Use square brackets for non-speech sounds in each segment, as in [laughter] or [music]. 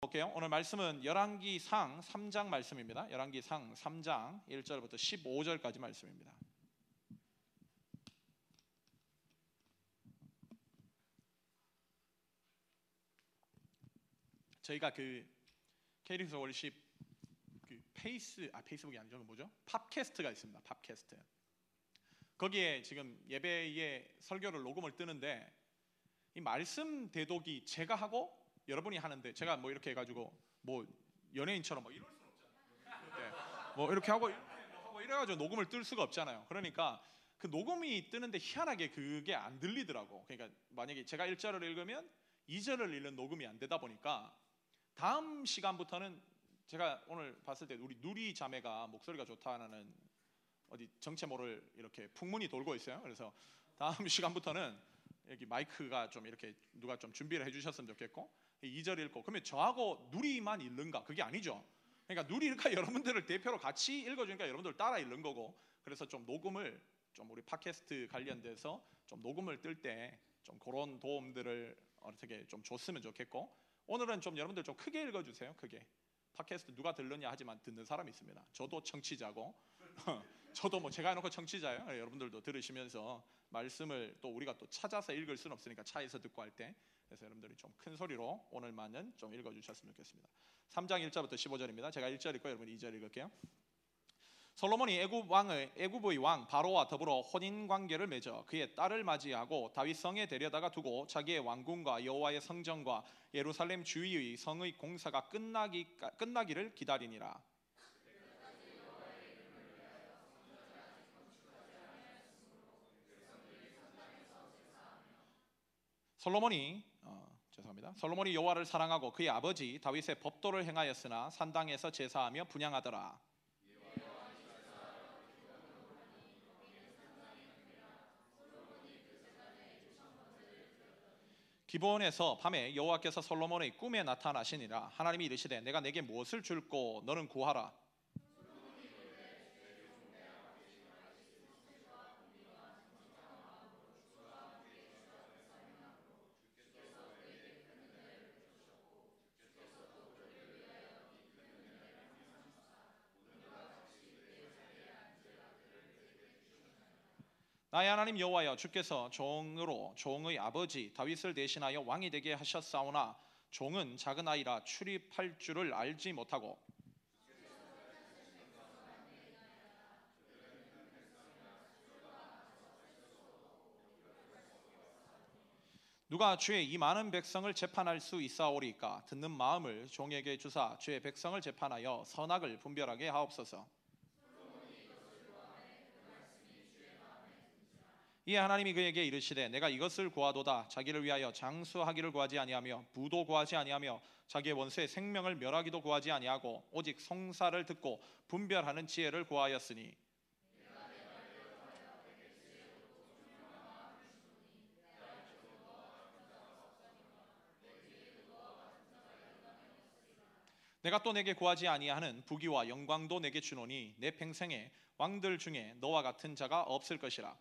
볼게요. 오늘 말씀은 열왕기상 3장 말씀입니다. 열왕기상 3장 1절부터 15절까지 말씀입니다. 저희가 그 KBS worship 그 페이스 아 페이스북이 아니죠. 그 뭐죠? 팟캐스트가 있습니다. 팟캐스트. 거기에 지금 예배의 설교를 녹음을 뜨는데 이 말씀 대독이 제가 하고 여러분이 하는데 제가 뭐 이렇게 해가지고 뭐 연예인처럼 뭐 이럴 수는 없잖아요. 네. 뭐 이렇게 하고 이렇게 뭐 하고 이래가지고 녹음을 뜰 수가 없잖아요. 그러니까 그 녹음이 뜨는데 희한하게 그게 안 들리더라고. 그러니까 만약에 제가 1절을 읽으면 2절을 읽는 녹음이 안 되다 보니까 다음 시간부터는 제가 오늘 봤을 때 우리 누리 자매가 목소리가 좋다는 어디 정체 모를 이렇게 풍문이 돌고 있어요. 그래서 다음 [laughs] 시간부터는 여기 마이크가 좀 이렇게 누가 좀 준비를 해주셨으면 좋겠고 2절 읽고 그러면 저하고 누리만 읽는가 그게 아니죠. 그러니까 누리가 [laughs] 여러분들을 대표로 같이 읽어주니까 여러분들 따라 읽는 거고 그래서 좀 녹음을 좀 우리 팟캐스트 관련돼서 좀 녹음을 뜰 때 좀 그런 도움들을 어떻게 좀 줬으면 좋겠고 오늘은 좀 여러분들 좀 크게 읽어주세요. 크게 팟캐스트 누가 들느냐 하지만 듣는 사람이 있습니다. 저도 청취자고 [laughs] 저도 뭐 제가 해놓고 청취자예요. 여러분들도 들으시면서 말씀을 또 우리가 또 찾아서 읽을 수는 없으니까 차에서 듣고 할 때 그래서 여러분들이 좀 큰 소리로 오늘만은 좀 읽어주셨으면 좋겠습니다. 3장 1절부터 15절입니다. 제가 1절 읽고 여러분 2절 읽을게요. 솔로몬이 애굽 왕의 애굽의 왕 바로와 더불어 혼인 관계를 맺어 그의 딸을 맞이하고 다윗 성에 데려다가 두고 자기의 왕궁과 여호와의 성전과 예루살렘 주위의 성의 공사가 끝나기 끝나기를 기다리니라. 솔로몬이 어, 죄송합니다. 솔로몬이 여호와를 사랑하고 그의 아버지 다윗의 법도를 행하였으나 산당에서 제사하며 분양하더라. 기본에서 밤에 여호와께서 솔로몬의 꿈에 나타나시니라 하나님이 이르시되 내가 내게 무엇을 줄고 너는 구하라 나의 하나님 여호와여 주께서 종으로 종의 아버지 다윗을 대신하여 왕이 되게 하셨사오나 종은 작은 아이라 출입할 줄을 알지 못하고 누가 주의 이 많은 백성을 재판할 수 있사오리까? 듣는 마음을 종에게 주사 주의 백성을 재판하여 선악을 분별하게 하옵소서 이에 하나님이 그에게 이르시되 내가 이것을 구하도다. 자기를 위하여 장수하기를 구하지 아니하며 부도 구하지 아니하며 자기의 원수의 생명을 멸하기도 구하지 아니하고 오직 성사를 듣고 분별하는 지혜를 구하였으니. 내가 또 내게 구하지 아니하는 부귀와 영광도 내게 주노니 내 평생에 왕들 중에 너와 같은 자가 없을 것이라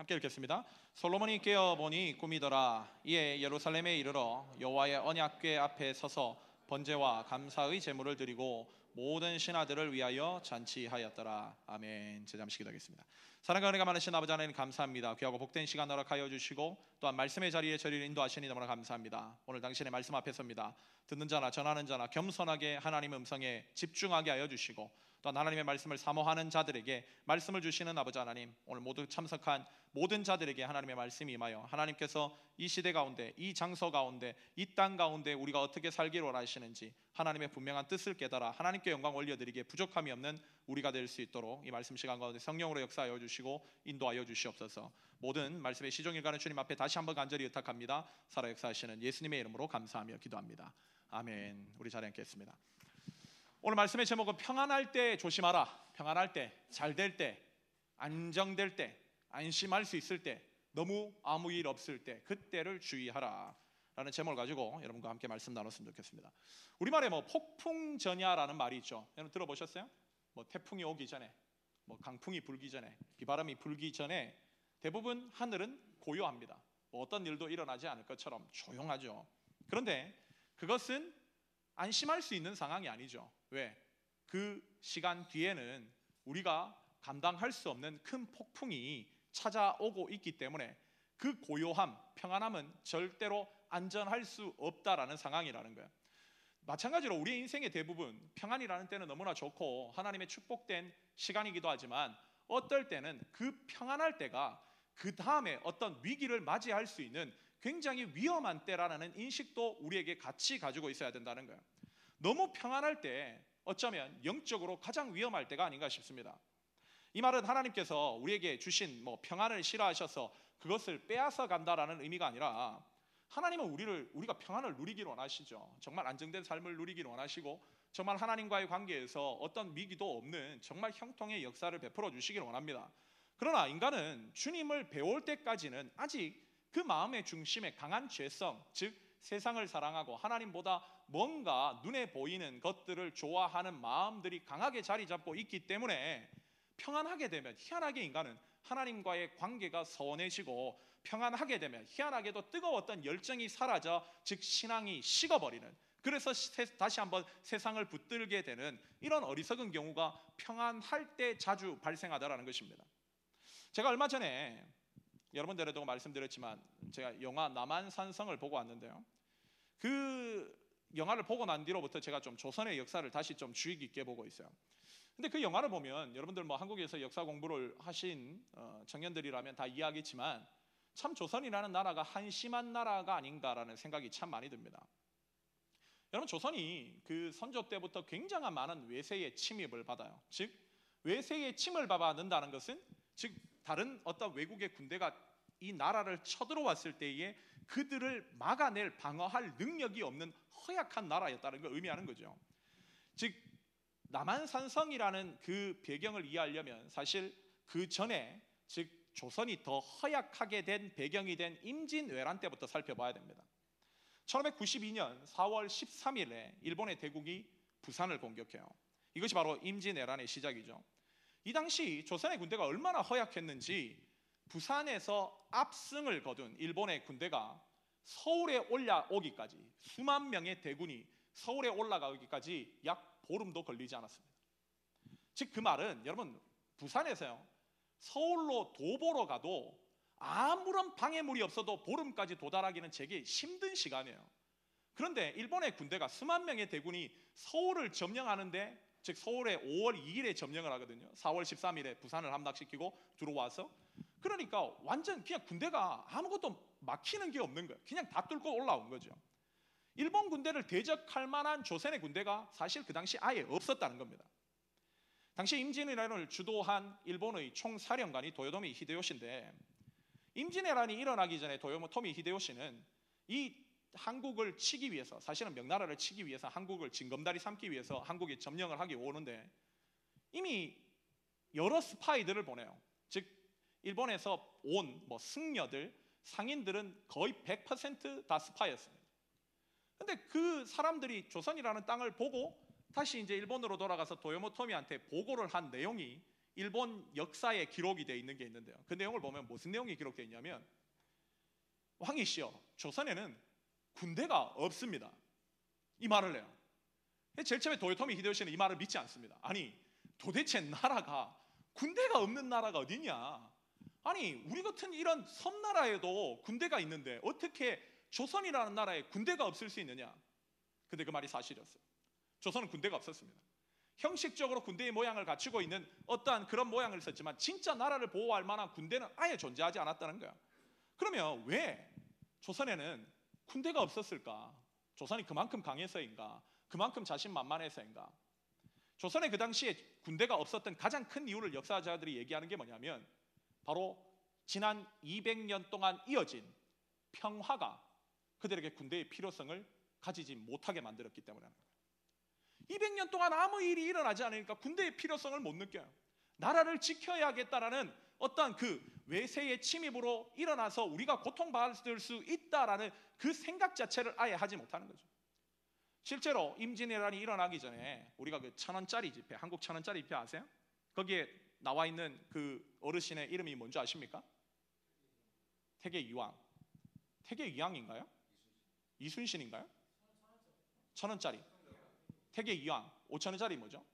함께 읽겠습니다. 솔로몬이 깨어 보니 꿈이더라. 이에 예루살렘에 이르러 여호와의 언약궤 앞에 서서 번제와 감사의 제물을 드리고 모든 신하들을 위하여 잔치하였더라. 아멘. 제 잠시 기도하겠습니다. 사랑과 은혜가 많으신 아버지 하나님 감사합니다. 귀하고 복된 시간 허락하여 주시고 또한 말씀의 자리에 저리를 인도하시니 너무나 감사합니다. 오늘 당신의 말씀 앞에 섭니다. 듣는 자나 전하는 자나 겸손하게 하나님 음성에 집중하게 하여 주시고 또한 하나님의 말씀을 사모하는 자들에게 말씀을 주시는 아버지 하나님 오늘 모두 참석한 모든 자들에게 하나님의 말씀이 임하여 하나님께서 이 시대 가운데 이 장소 가운데 이 땅 가운데 우리가 어떻게 살기를 원하시는지 하나님의 분명한 뜻을 깨달아 하나님께 영광 올려드리기에 부족함이 없는 우리가 될 수 있도록 이 말씀 시간 가운데 성령으로 역사하여 주시고 인도하여 주시옵소서. 모든 말씀의 시종일 가는 주님 앞에 다시 한번 간절히 의탁합니다. 살아 역사하시는 예수님의 이름으로 감사하며 기도합니다. 아멘. 우리 자리에 앉겠습니다 오늘 말씀의 제목은 평안할 때 조심하라 평안할 때 잘 될 때 안정될 때 안심할 수 있을 때 너무 아무 일 없을 때 그때를 주의하라 라는 제목을 가지고 여러분과 함께 말씀 나눴으면 좋겠습니다 우리말에 뭐 폭풍 전야라는 말이 있죠 여러분 들어보셨어요? 뭐 태풍이 오기 전에 뭐 강풍이 불기 전에 비바람이 불기 전에 대부분 하늘은 고요합니다. 뭐 어떤 일도 일어나지 않을 것처럼 조용하죠. 그런데 그것은 안심할 수 있는 상황이 아니죠. 왜? 그 시간 뒤에는 우리가 감당할 수 없는 큰 폭풍이 찾아오고 있기 때문에 그 고요함, 평안함은 절대로 안전할 수 없다라는 상황이라는 거예요. 마찬가지로 우리의 인생의 대부분 평안이라는 때는 너무나 좋고 하나님의 축복된 시간이기도 하지만 어떨 때는 그 평안할 때가 그 다음에 어떤 위기를 맞이할 수 있는 굉장히 위험한 때라는 인식도 우리에게 같이 가지고 있어야 된다는 거예요. 너무 평안할 때 어쩌면 영적으로 가장 위험할 때가 아닌가 싶습니다. 이 말은 하나님께서 우리에게 주신 뭐 평안을 싫어하셔서 그것을 빼앗아 간다라는 의미가 아니라 하나님은 우리를 우리가 평안을 누리기를 원하시죠. 정말 안정된 삶을 누리기를 원하시고 정말 하나님과의 관계에서 어떤 위기도 없는 정말 형통의 역사를 베풀어 주시기를 원합니다. 그러나 인간은 주님을 배울 때까지는 아직 그 마음의 중심에 강한 죄성, 즉 세상을 사랑하고 하나님보다 뭔가 눈에 보이는 것들을 좋아하는 마음들이 강하게 자리 잡고 있기 때문에 평안하게 되면 희한하게 인간은 하나님과의 관계가 서원해지고 평안하게 되면 희한하게도 뜨거웠던 열정이 사라져 즉 신앙이 식어버리는 그래서 다시 한번 세상을 붙들게 되는 이런 어리석은 경우가 평안할 때 자주 발생하다라는 것입니다. 제가 얼마 전에 여러분들에도 말씀드렸지만 제가 영화 남한산성을 보고 왔는데요. 그 영화를 보고 난 뒤로부터 제가 좀 조선의 역사를 다시 좀 주의 깊게 보고 있어요. 근데 그 영화를 보면 여러분들 뭐 한국에서 역사 공부를 하신 어, 청년들이라면 다 이해하겠지만 참 조선이라는 나라가 한심한 나라가 아닌가라는 생각이 참 많이 듭니다. 여러분 조선이 그 선조 때부터 굉장한 많은 외세의 침입을 받아요. 즉 외세의 침을 받는다는 것은 즉 다른 어떤 외국의 군대가 이 나라를 쳐들어왔을 때에 그들을 막아낼 방어할 능력이 없는 허약한 나라였다는 걸 의미하는 거죠. 즉 남한산성이라는 그 배경을 이해하려면 사실 그 전에 즉 조선이 더 허약하게 된 배경이 된 임진왜란 때부터 살펴봐야 됩니다. 1592년 4월 13일에 일본의 대국이 부산을 공격해요. 이것이 바로 임진왜란의 시작이죠. 이 당시 조선의 군대가 얼마나 허약했는지 부산에서 압승을 거둔 일본의 군대가 서울에 올라오기까지 수만 명의 대군이 서울에 올라가기까지 약 보름도 걸리지 않았습니다. 즉 그 말은 여러분 부산에서요 서울로 도보로 가도 아무런 방해물이 없어도 보름까지 도달하기는 제게 힘든 시간이에요. 그런데 일본의 군대가 수만 명의 대군이 서울을 점령하는데 즉 서울에 5월 2일에 점령을 하거든요. 4월 13일에 부산을 함락시키고 들어와서 그러니까 완전 그냥 군대가 아무것도 막히는 게 없는 거예요. 그냥 다 뚫고 올라온 거죠. 일본 군대를 대적할 만한 조선의 군대가 사실 그 당시 아예 없었다는 겁니다. 당시 임진왜란을 주도한 일본의 총사령관이 도요토미 히데요시인데 임진왜란이 일어나기 전에 도요토미 히데요시는 이 한국을 치기 위해서 사실은 명나라를 치기 위해서 한국을 징검다리 삼기 위해서 한국에 점령을 하기 오는데 이미 여러 스파이들을 보내요. 즉 일본에서 온 뭐 승려들 상인들은 거의 100%다 스파이였습니다. 근데 그 사람들이 조선이라는 땅을 보고 다시 이제 일본으로 돌아가서 도요모토미한테 보고를 한 내용이 일본 역사에 기록이 되어 있는 게 있는데요. 그 내용을 보면 무슨 내용이 기록되어 있냐면 왕이 씨요. 조선에는 군대가 없습니다. 이 말을 해요. 제일 처음에 도요토미 히데요시는 이 말을 믿지 않습니다. 아니 도대체 나라가 군대가 없는 나라가 어디냐? 아니 우리 같은 이런 섬나라에도 군대가 있는데 어떻게 조선이라는 나라에 군대가 없을 수 있느냐? 근데 그 말이 사실이었어요. 조선은 군대가 없었습니다. 형식적으로 군대의 모양을 갖추고 있는 어떠한 그런 모양을 썼지만 진짜 나라를 보호할 만한 군대는 아예 존재하지 않았다는 거야. 그러면 왜 조선에는 군대가 없었을까? 조선이 그만큼 강해서인가? 그만큼 자신만만해서인가? 조선에 그 당시에 군대가 없었던 가장 큰 이유를 역사자들이 얘기하는 게 뭐냐면 바로 지난 200년 동안 이어진 평화가 그들에게 군대의 필요성을 가지지 못하게 만들었기 때문에 200년 동안 아무 일이 일어나지 않으니까 군대의 필요성을 못 느껴요. 나라를 지켜야겠다라는 어떠한 그 외세의 침입으로 일어나서 우리가 고통받을 수 있다라는 그 생각 자체를 아예 하지 못하는 거죠. 실제로 임진왜란이 일어나기 전에 우리가 그 천 원짜리 지폐, 한국 천 원짜리 지폐 아세요? 거기에 나와 있는 그 어르신의 이름이 뭔지 아십니까? 태계 이왕. 태계 이왕인가요? 이순신인가요? 천 원짜리. 태계 이왕. 오천 원짜리 뭐죠?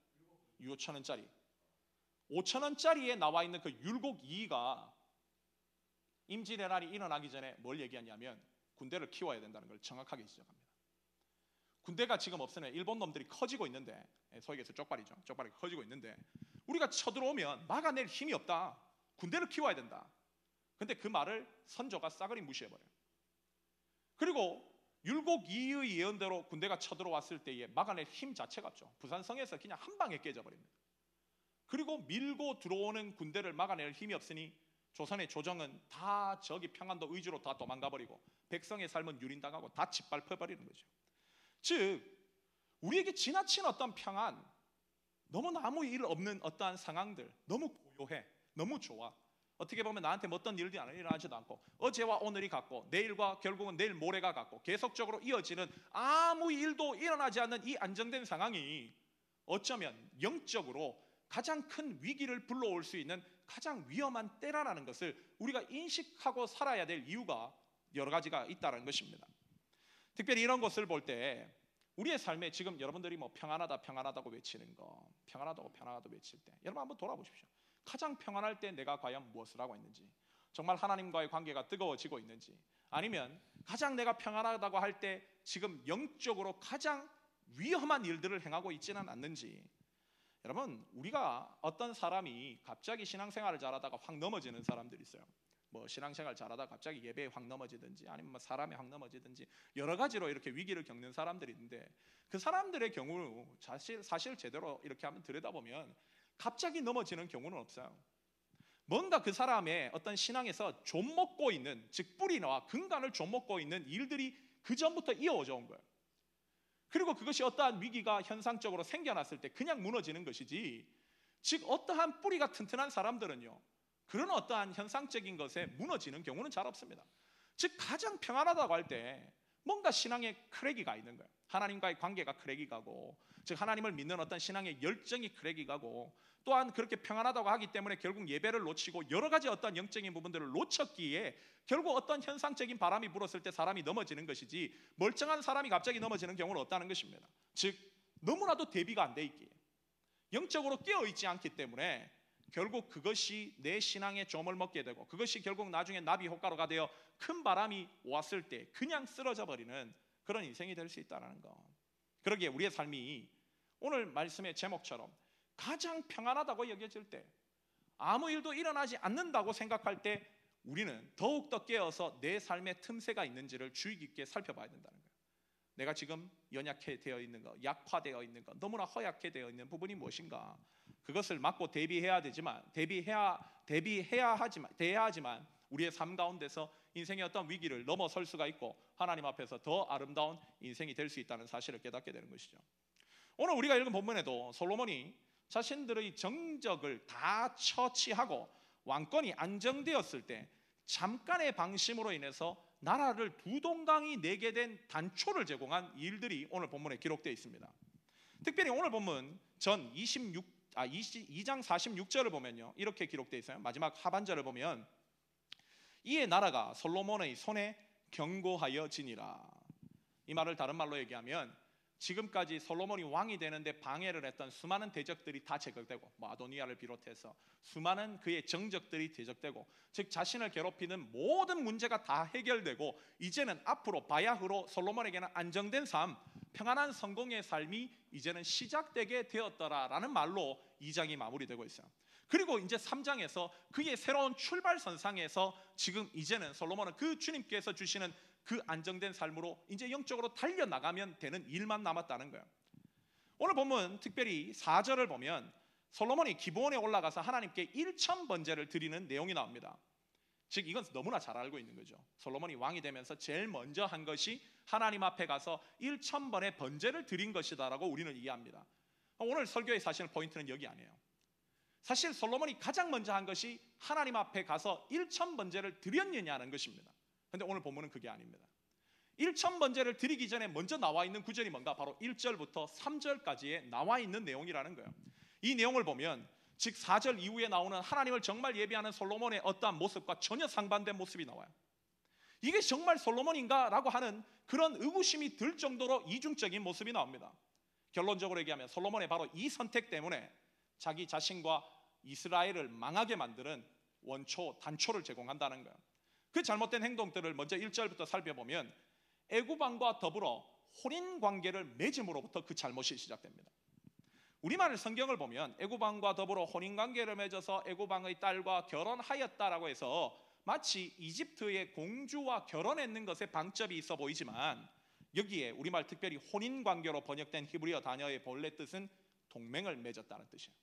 유오천 원짜리. 오천 원짜리에 나와 있는 그 율곡 이가 임진왜란이 일어나기 전에 뭘 얘기하냐면 군대를 키워야 된다는 걸 정확하게 지적합니다. 군대가 지금 없으면 일본 놈들이 커지고 있는데 예, 소위 얘기해서 쪽발이죠. 쪽발이 커지고 있는데 우리가 쳐들어오면 막아낼 힘이 없다. 군대를 키워야 된다. 근데 그 말을 선조가 싸그리 무시해버려요. 그리고 율곡 이의 예언대로 군대가 쳐들어왔을 때에 막아낼 힘 자체가 없죠. 부산성에서 그냥 한 방에 깨져버립니다. 그리고 밀고 들어오는 군대를 막아낼 힘이 없으니 조선의 조정은 다 저기 평안도 의주로 다 도망가 버리고 백성의 삶은 유린당하고 다 짓밟혀 버리는 거죠. 즉 우리에게 지나친 어떤 평안, 너무 아무 일 없는 어떠한 상황들, 너무 고요해, 너무 좋아. 어떻게 보면 나한테 뭐 어떤 일들이 일어나지도 않고 어제와 오늘이 같고 내일과 결국은 내일 모레가 같고 계속적으로 이어지는 아무 일도 일어나지 않는 이 안정된 상황이 어쩌면 영적으로 가장 큰 위기를 불러올 수 있는 가장 위험한 때라는 것을 우리가 인식하고 살아야 될 이유가 여러 가지가 있다는 것입니다. 특별히 이런 것을 볼 때 우리의 삶에 지금 여러분들이 뭐 평안하다 평안하다고 외치는 거 평안하다고 평안하다고 외칠 때 여러분 한번 돌아보십시오. 가장 평안할 때 내가 과연 무엇을 하고 있는지 정말 하나님과의 관계가 뜨거워지고 있는지 아니면 가장 내가 평안하다고 할 때 지금 영적으로 가장 위험한 일들을 행하고 있지는 않는지 여러분 우리가 어떤 사람이 갑자기 신앙생활을 잘하다가 확 넘어지는 사람들이 있어요. 뭐 신앙생활 잘하다 갑자기 예배에 확 넘어지든지 아니면 뭐 사람이 확 넘어지든지 여러 가지로 이렇게 위기를 겪는 사람들이 있는데 그 사람들의 경우 사실 사실 제대로 이렇게 한번 들여다보면 갑자기 넘어지는 경우는 없어요. 뭔가 그 사람의 어떤 신앙에서 좀 먹고 있는 즉 뿌리나 근간을 좀 먹고 있는 일들이 그 전부터 이어져 온 거예요. 그리고 그것이 어떠한 위기가 현상적으로 생겨났을 때 그냥 무너지는 것이지 즉 어떠한 뿌리가 튼튼한 사람들은요 그런 어떠한 현상적인 것에 무너지는 경우는 잘 없습니다. 즉 가장 평안하다고 할 때 뭔가 신앙의 크랙이가 있는 거예요. 하나님과의 관계가 크랙이 가고 즉 하나님을 믿는 어떤 신앙의 열정이 크랙이 가고 또한 그렇게 평안하다고 하기 때문에 결국 예배를 놓치고 여러 가지 어떤 영적인 부분들을 놓쳤기에 결국 어떤 현상적인 바람이 불었을 때 사람이 넘어지는 것이지 멀쩡한 사람이 갑자기 넘어지는 경우는 없다는 것입니다. 즉 너무나도 대비가 안 돼 있기에 영적으로 깨어 있지 않기 때문에 결국 그것이 내 신앙의 점을 먹게 되고 그것이 결국 나중에 나비 효과로가 되어 큰 바람이 왔을 때 그냥 쓰러져 버리는 그런 인생이 될 수 있다는 거. 그러기에 우리의 삶이 오늘 말씀의 제목처럼 가장 평안하다고 여겨질 때 아무 일도 일어나지 않는다고 생각할 때 우리는 더욱더 깨어서 내 삶의 틈새가 있는지를 주의 깊게 살펴봐야 된다는 거예요. 내가 지금 연약해 되어 있는 것, 약화되어 있는 것, 너무나 허약해 되어 있는 부분이 무엇인가? 그것을 막고 대비해야 되지만 대비해야 대비해야 하지만 대해야 하지만 우리의 삶 가운데서 인생의 어떤 위기를 넘어설 수가 있고 하나님 앞에서 더 아름다운 인생이 될 수 있다는 사실을 깨닫게 되는 것이죠. 오늘 우리가 읽은 본문에도 솔로몬이 자신들의 정적을 다 처치하고 왕권이 안정되었을 때 잠깐의 방심으로 인해서 나라를 두 동강이 내게 된 단초를 제공한 일들이 오늘 본문에 기록되어 있습니다. 특별히 오늘 본문 전 26, 아, 2장 46절을 보면요. 이렇게 기록되어 있어요. 마지막 하반절을 보면 이에 나라가 솔로몬의 손에 경고하여 지니라. 이 말을 다른 말로 얘기하면 지금까지 솔로몬이 왕이 되는데 방해를 했던 수많은 대적들이 다 제거되고 뭐 아도니아를 비롯해서 수많은 그의 정적들이 대적되고 즉 자신을 괴롭히는 모든 문제가 다 해결되고 이제는 앞으로 바야흐로 솔로몬에게는 안정된 삶, 평안한 성공의 삶이 이제는 시작되게 되었더라라는 말로 2장이 마무리되고 있어요. 그리고 이제 3장에서 그의 새로운 출발 선상에서 지금 이제는 솔로몬은 그 주님께서 주시는 그 안정된 삶으로 이제 영적으로 달려 나가면 되는 일만 남았다는 거예요. 오늘 보면 특별히 4절을 보면 솔로몬이 기본에 올라가서 하나님께 1천 번제를 드리는 내용이 나옵니다. 즉 이건 너무나 잘 알고 있는 거죠. 솔로몬이 왕이 되면서 제일 먼저 한 것이 하나님 앞에 가서 1천 번의 번제를 드린 것이다라고 우리는 이해합니다. 오늘 설교의 사실 포인트는 여기 아니에요. 사실 솔로몬이 가장 먼저 한 것이 하나님 앞에 가서 1천 번제를 드렸느냐는 것입니다. 근데 오늘 본문은 그게 아닙니다. 1천 번제를 드리기 전에 먼저 나와 있는 구절이 뭔가 바로 1절부터 3절까지에 나와 있는 내용이라는 거예요. 이 내용을 보면 즉 4절 이후에 나오는 하나님을 정말 예배하는 솔로몬의 어떠한 모습과 전혀 상반된 모습이 나와요. 이게 정말 솔로몬인가라고 하는 그런 의구심이 들 정도로 이중적인 모습이 나옵니다. 결론적으로 얘기하면 솔로몬의 바로 이 선택 때문에 자기 자신과 이스라엘을 망하게 만드는 원초 단초를 제공한다는 거예요. 그 잘못된 행동들을 먼저 1절부터 살펴보면 애굽왕과 더불어 혼인 관계를 맺음으로부터 그 잘못이 시작됩니다. 우리말 성경을 보면 애굽왕과 더불어 혼인 관계를 맺어서 애굽왕의 딸과 결혼하였다라고 해서 마치 이집트의 공주와 결혼했는 것에 방점이 있어 보이지만 여기에 우리말 특별히 혼인 관계로 번역된 히브리어 단어의 본래 뜻은 동맹을 맺었다는 뜻이에요.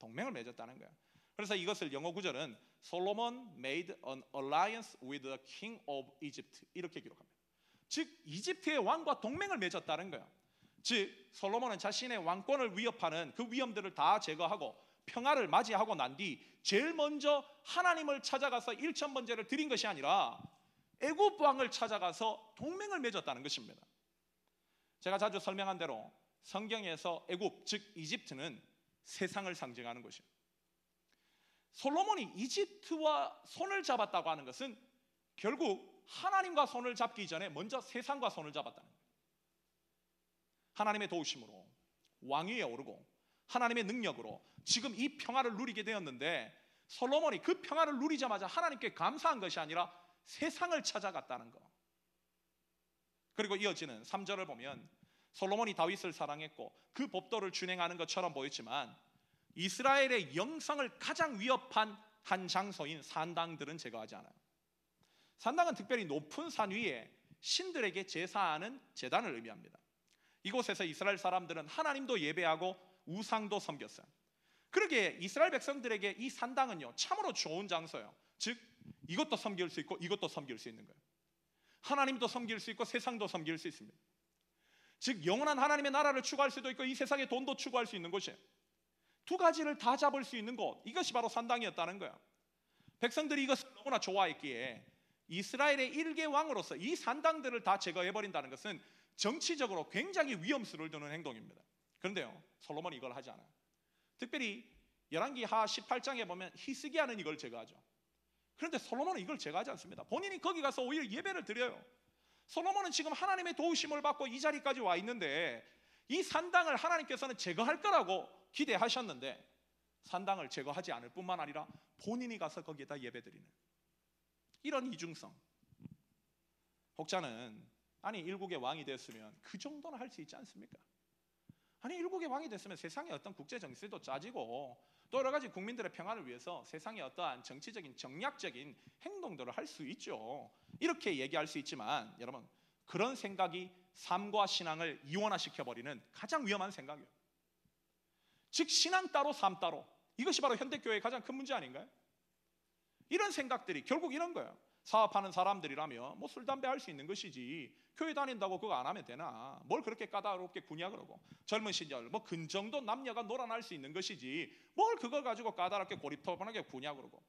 동맹을 맺었다는 거예요. 그래서 이것을 영어 구절은 Solomon made an alliance with the king of Egypt 이렇게 기록합니다. 즉 이집트의 왕과 동맹을 맺었다는 거예요. 즉 솔로몬은 자신의 왕권을 위협하는 그 위험들을 다 제거하고 평화를 맞이하고 난 뒤 제일 먼저 하나님을 찾아가서 일천 번제를 드린 것이 아니라 애굽 왕을 찾아가서 동맹을 맺었다는 것입니다. 제가 자주 설명한 대로 성경에서 애굽 즉 이집트는 세상을 상징하는 것이에요. 솔로몬이 이집트와 손을 잡았다고 하는 것은 결국 하나님과 손을 잡기 전에 먼저 세상과 손을 잡았다는 거예요. 하나님의 도우심으로 왕위에 오르고 하나님의 능력으로 지금 이 평화를 누리게 되었는데 솔로몬이 그 평화를 누리자마자 하나님께 감사한 것이 아니라 세상을 찾아갔다는 거. 그리고 이어지는 3절을 보면 솔로몬이 다윗을 사랑했고 그 법도를 준행하는 것처럼 보였지만 이스라엘의 영성을 가장 위협한 한 장소인 산당들은 제거하지 않아요. 산당은 특별히 높은 산 위에 신들에게 제사하는 제단을 의미합니다. 이곳에서 이스라엘 사람들은 하나님도 예배하고 우상도 섬겼어요. 그러게 이스라엘 백성들에게 이 산당은요 참으로 좋은 장소예요. 즉 이것도 섬길 수 있고 이것도 섬길 수 있는 거예요. 하나님도 섬길 수 있고 세상도 섬길 수 있습니다. 즉 영원한 하나님의 나라를 추구할 수도 있고 이 세상의 돈도 추구할 수 있는 곳이에요. 두 가지를 다 잡을 수 있는 곳 이것이 바로 산당이었다는 거예요. 백성들이 이것을 너무나 좋아했기에 이스라엘의 일개 왕으로서 이 산당들을 다 제거해 버린다는 것은 정치적으로 굉장히 위험수를 두는 행동입니다. 그런데요, 솔로몬이 이걸 하지 않아요. 특별히 열왕기 하 18장에 보면 히스기야는 이걸 제거하죠. 그런데 솔로몬은 이걸 제거하지 않습니다. 본인이 거기 가서 오히려 예배를 드려요. 솔로몬은 지금 하나님의 도우심을 받고 이 자리까지 와 있는데 이 산당을 하나님께서는 제거할 거라고 기대하셨는데 산당을 제거하지 않을 뿐만 아니라 본인이 가서 거기에다 예배드리는 이런 이중성. 혹자는 아니 일국의 왕이 됐으면 그 정도는 할 수 있지 않습니까? 아니 일국의 왕이 됐으면 세상의 어떤 국제 정세도 짜지고 또 여러 가지 국민들의 평화를 위해서 세상의 어떠한 정치적인 정략적인 행동들을 할 수 있죠. 이렇게 얘기할 수 있지만 여러분 그런 생각이 삶과 신앙을 이원화시켜 버리는 가장 위험한 생각이에요. 즉 신앙 따로 삶 따로. 이것이 바로 현대 교회의 가장 큰 문제 아닌가요? 이런 생각들이 결국 이런 거예요. 사업하는 사람들이라면 뭐 술 담배 할 수 있는 것이지. 교회 다닌다고 그거 안 하면 되나? 뭘 그렇게 까다롭게 구냐 그러고. 젊은 시절 뭐 근정도 남녀가 놀아날 수 있는 것이지. 뭘 그걸 가지고 까다롭게 고립토분하게 구냐 그러고.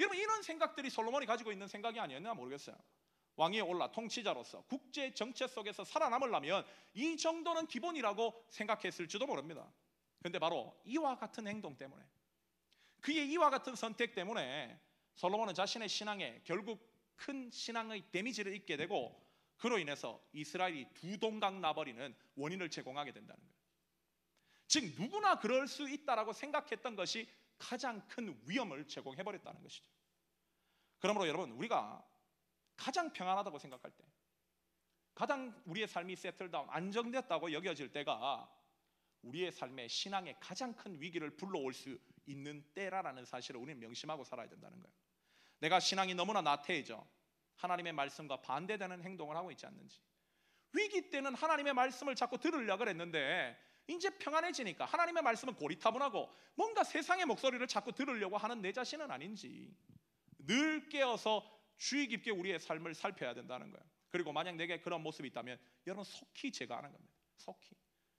여러분 이런 생각들이 솔로몬이 가지고 있는 생각이 아니었나 모르겠어요 왕위에 올라 통치자로서 국제 정체 속에서 살아남으려면 이 정도는 기본이라고 생각했을지도 모릅니다 근데 바로 이와 같은 행동 때문에 그의 이와 같은 선택 때문에 솔로몬은 자신의 신앙에 결국 큰 신앙의 데미지를 입게 되고 그로 인해서 이스라엘이 두 동강 나버리는 원인을 제공하게 된다는 거예요. 즉 누구나 그럴 수 있다라고 생각했던 것이 가장 큰 위험을 제공해 버렸다는 것이죠. 그러므로 여러분 우리가 가장 평안하다고 생각할 때 가장 우리의 삶이 세틀다운 안정됐다고 여겨질 때가 우리의 삶의 신앙에 가장 큰 위기를 불러올 수 있는 때라라는 사실을 우리는 명심하고 살아야 된다는 거예요. 내가 신앙이 너무나 나태해져 하나님의 말씀과 반대되는 행동을 하고 있지 않는지. 위기 때는 하나님의 말씀을 자꾸 들으려고 그랬는데 이제 평안해지니까 하나님의 말씀은 고리타분하고 뭔가 세상의 목소리를 자꾸 들으려고 하는 내 자신은 아닌지 늘 깨어서 주의 깊게 우리의 삶을 살펴야 된다는 거예요. 그리고 만약 내게 그런 모습이 있다면 여러분 속히 제거하는 겁니다. 속히.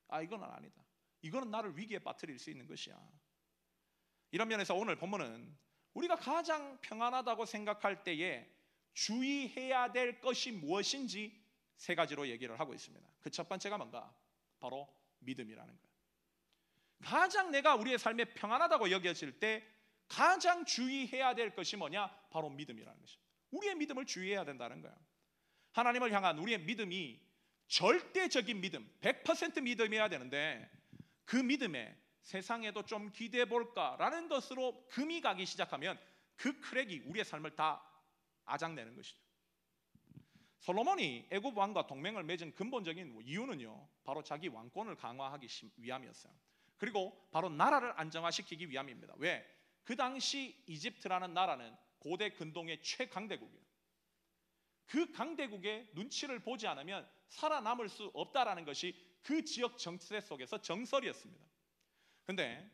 아 이거는 아니다. 이거는 나를 위기에 빠뜨릴 수 있는 것이야. 이런 면에서 오늘 본문은 우리가 가장 평안하다고 생각할 때에 주의해야 될 것이 무엇인지 세 가지로 얘기를 하고 있습니다. 그 첫 번째가 뭔가? 바로 믿음이라는 거예요. 가장 내가 우리의 삶에 평안하다고 여겨질 때 가장 주의해야 될 것이 뭐냐? 바로 믿음이라는 것입니다. 우리의 믿음을 주의해야 된다는 거예요. 하나님을 향한 우리의 믿음이 절대적인 믿음, 100% 믿음이어야 되는데 그 믿음에 세상에도 좀 기대해 볼까라는 것으로 금이 가기 시작하면 그 크랙이 우리의 삶을 다 아작내는 것이죠. 솔로몬이 애굽 왕과 동맹을 맺은 근본적인 이유는요, 바로 자기 왕권을 강화하기 위함이었어요. 그리고 바로 나라를 안정화시키기 위함입니다. 왜? 그 당시 이집트라는 나라는 고대 근동의 최강대국이에요. 그 강대국의 눈치를 보지 않으면 살아남을 수 없다라는 것이 그 지역 정세 속에서 정설이었습니다. 근데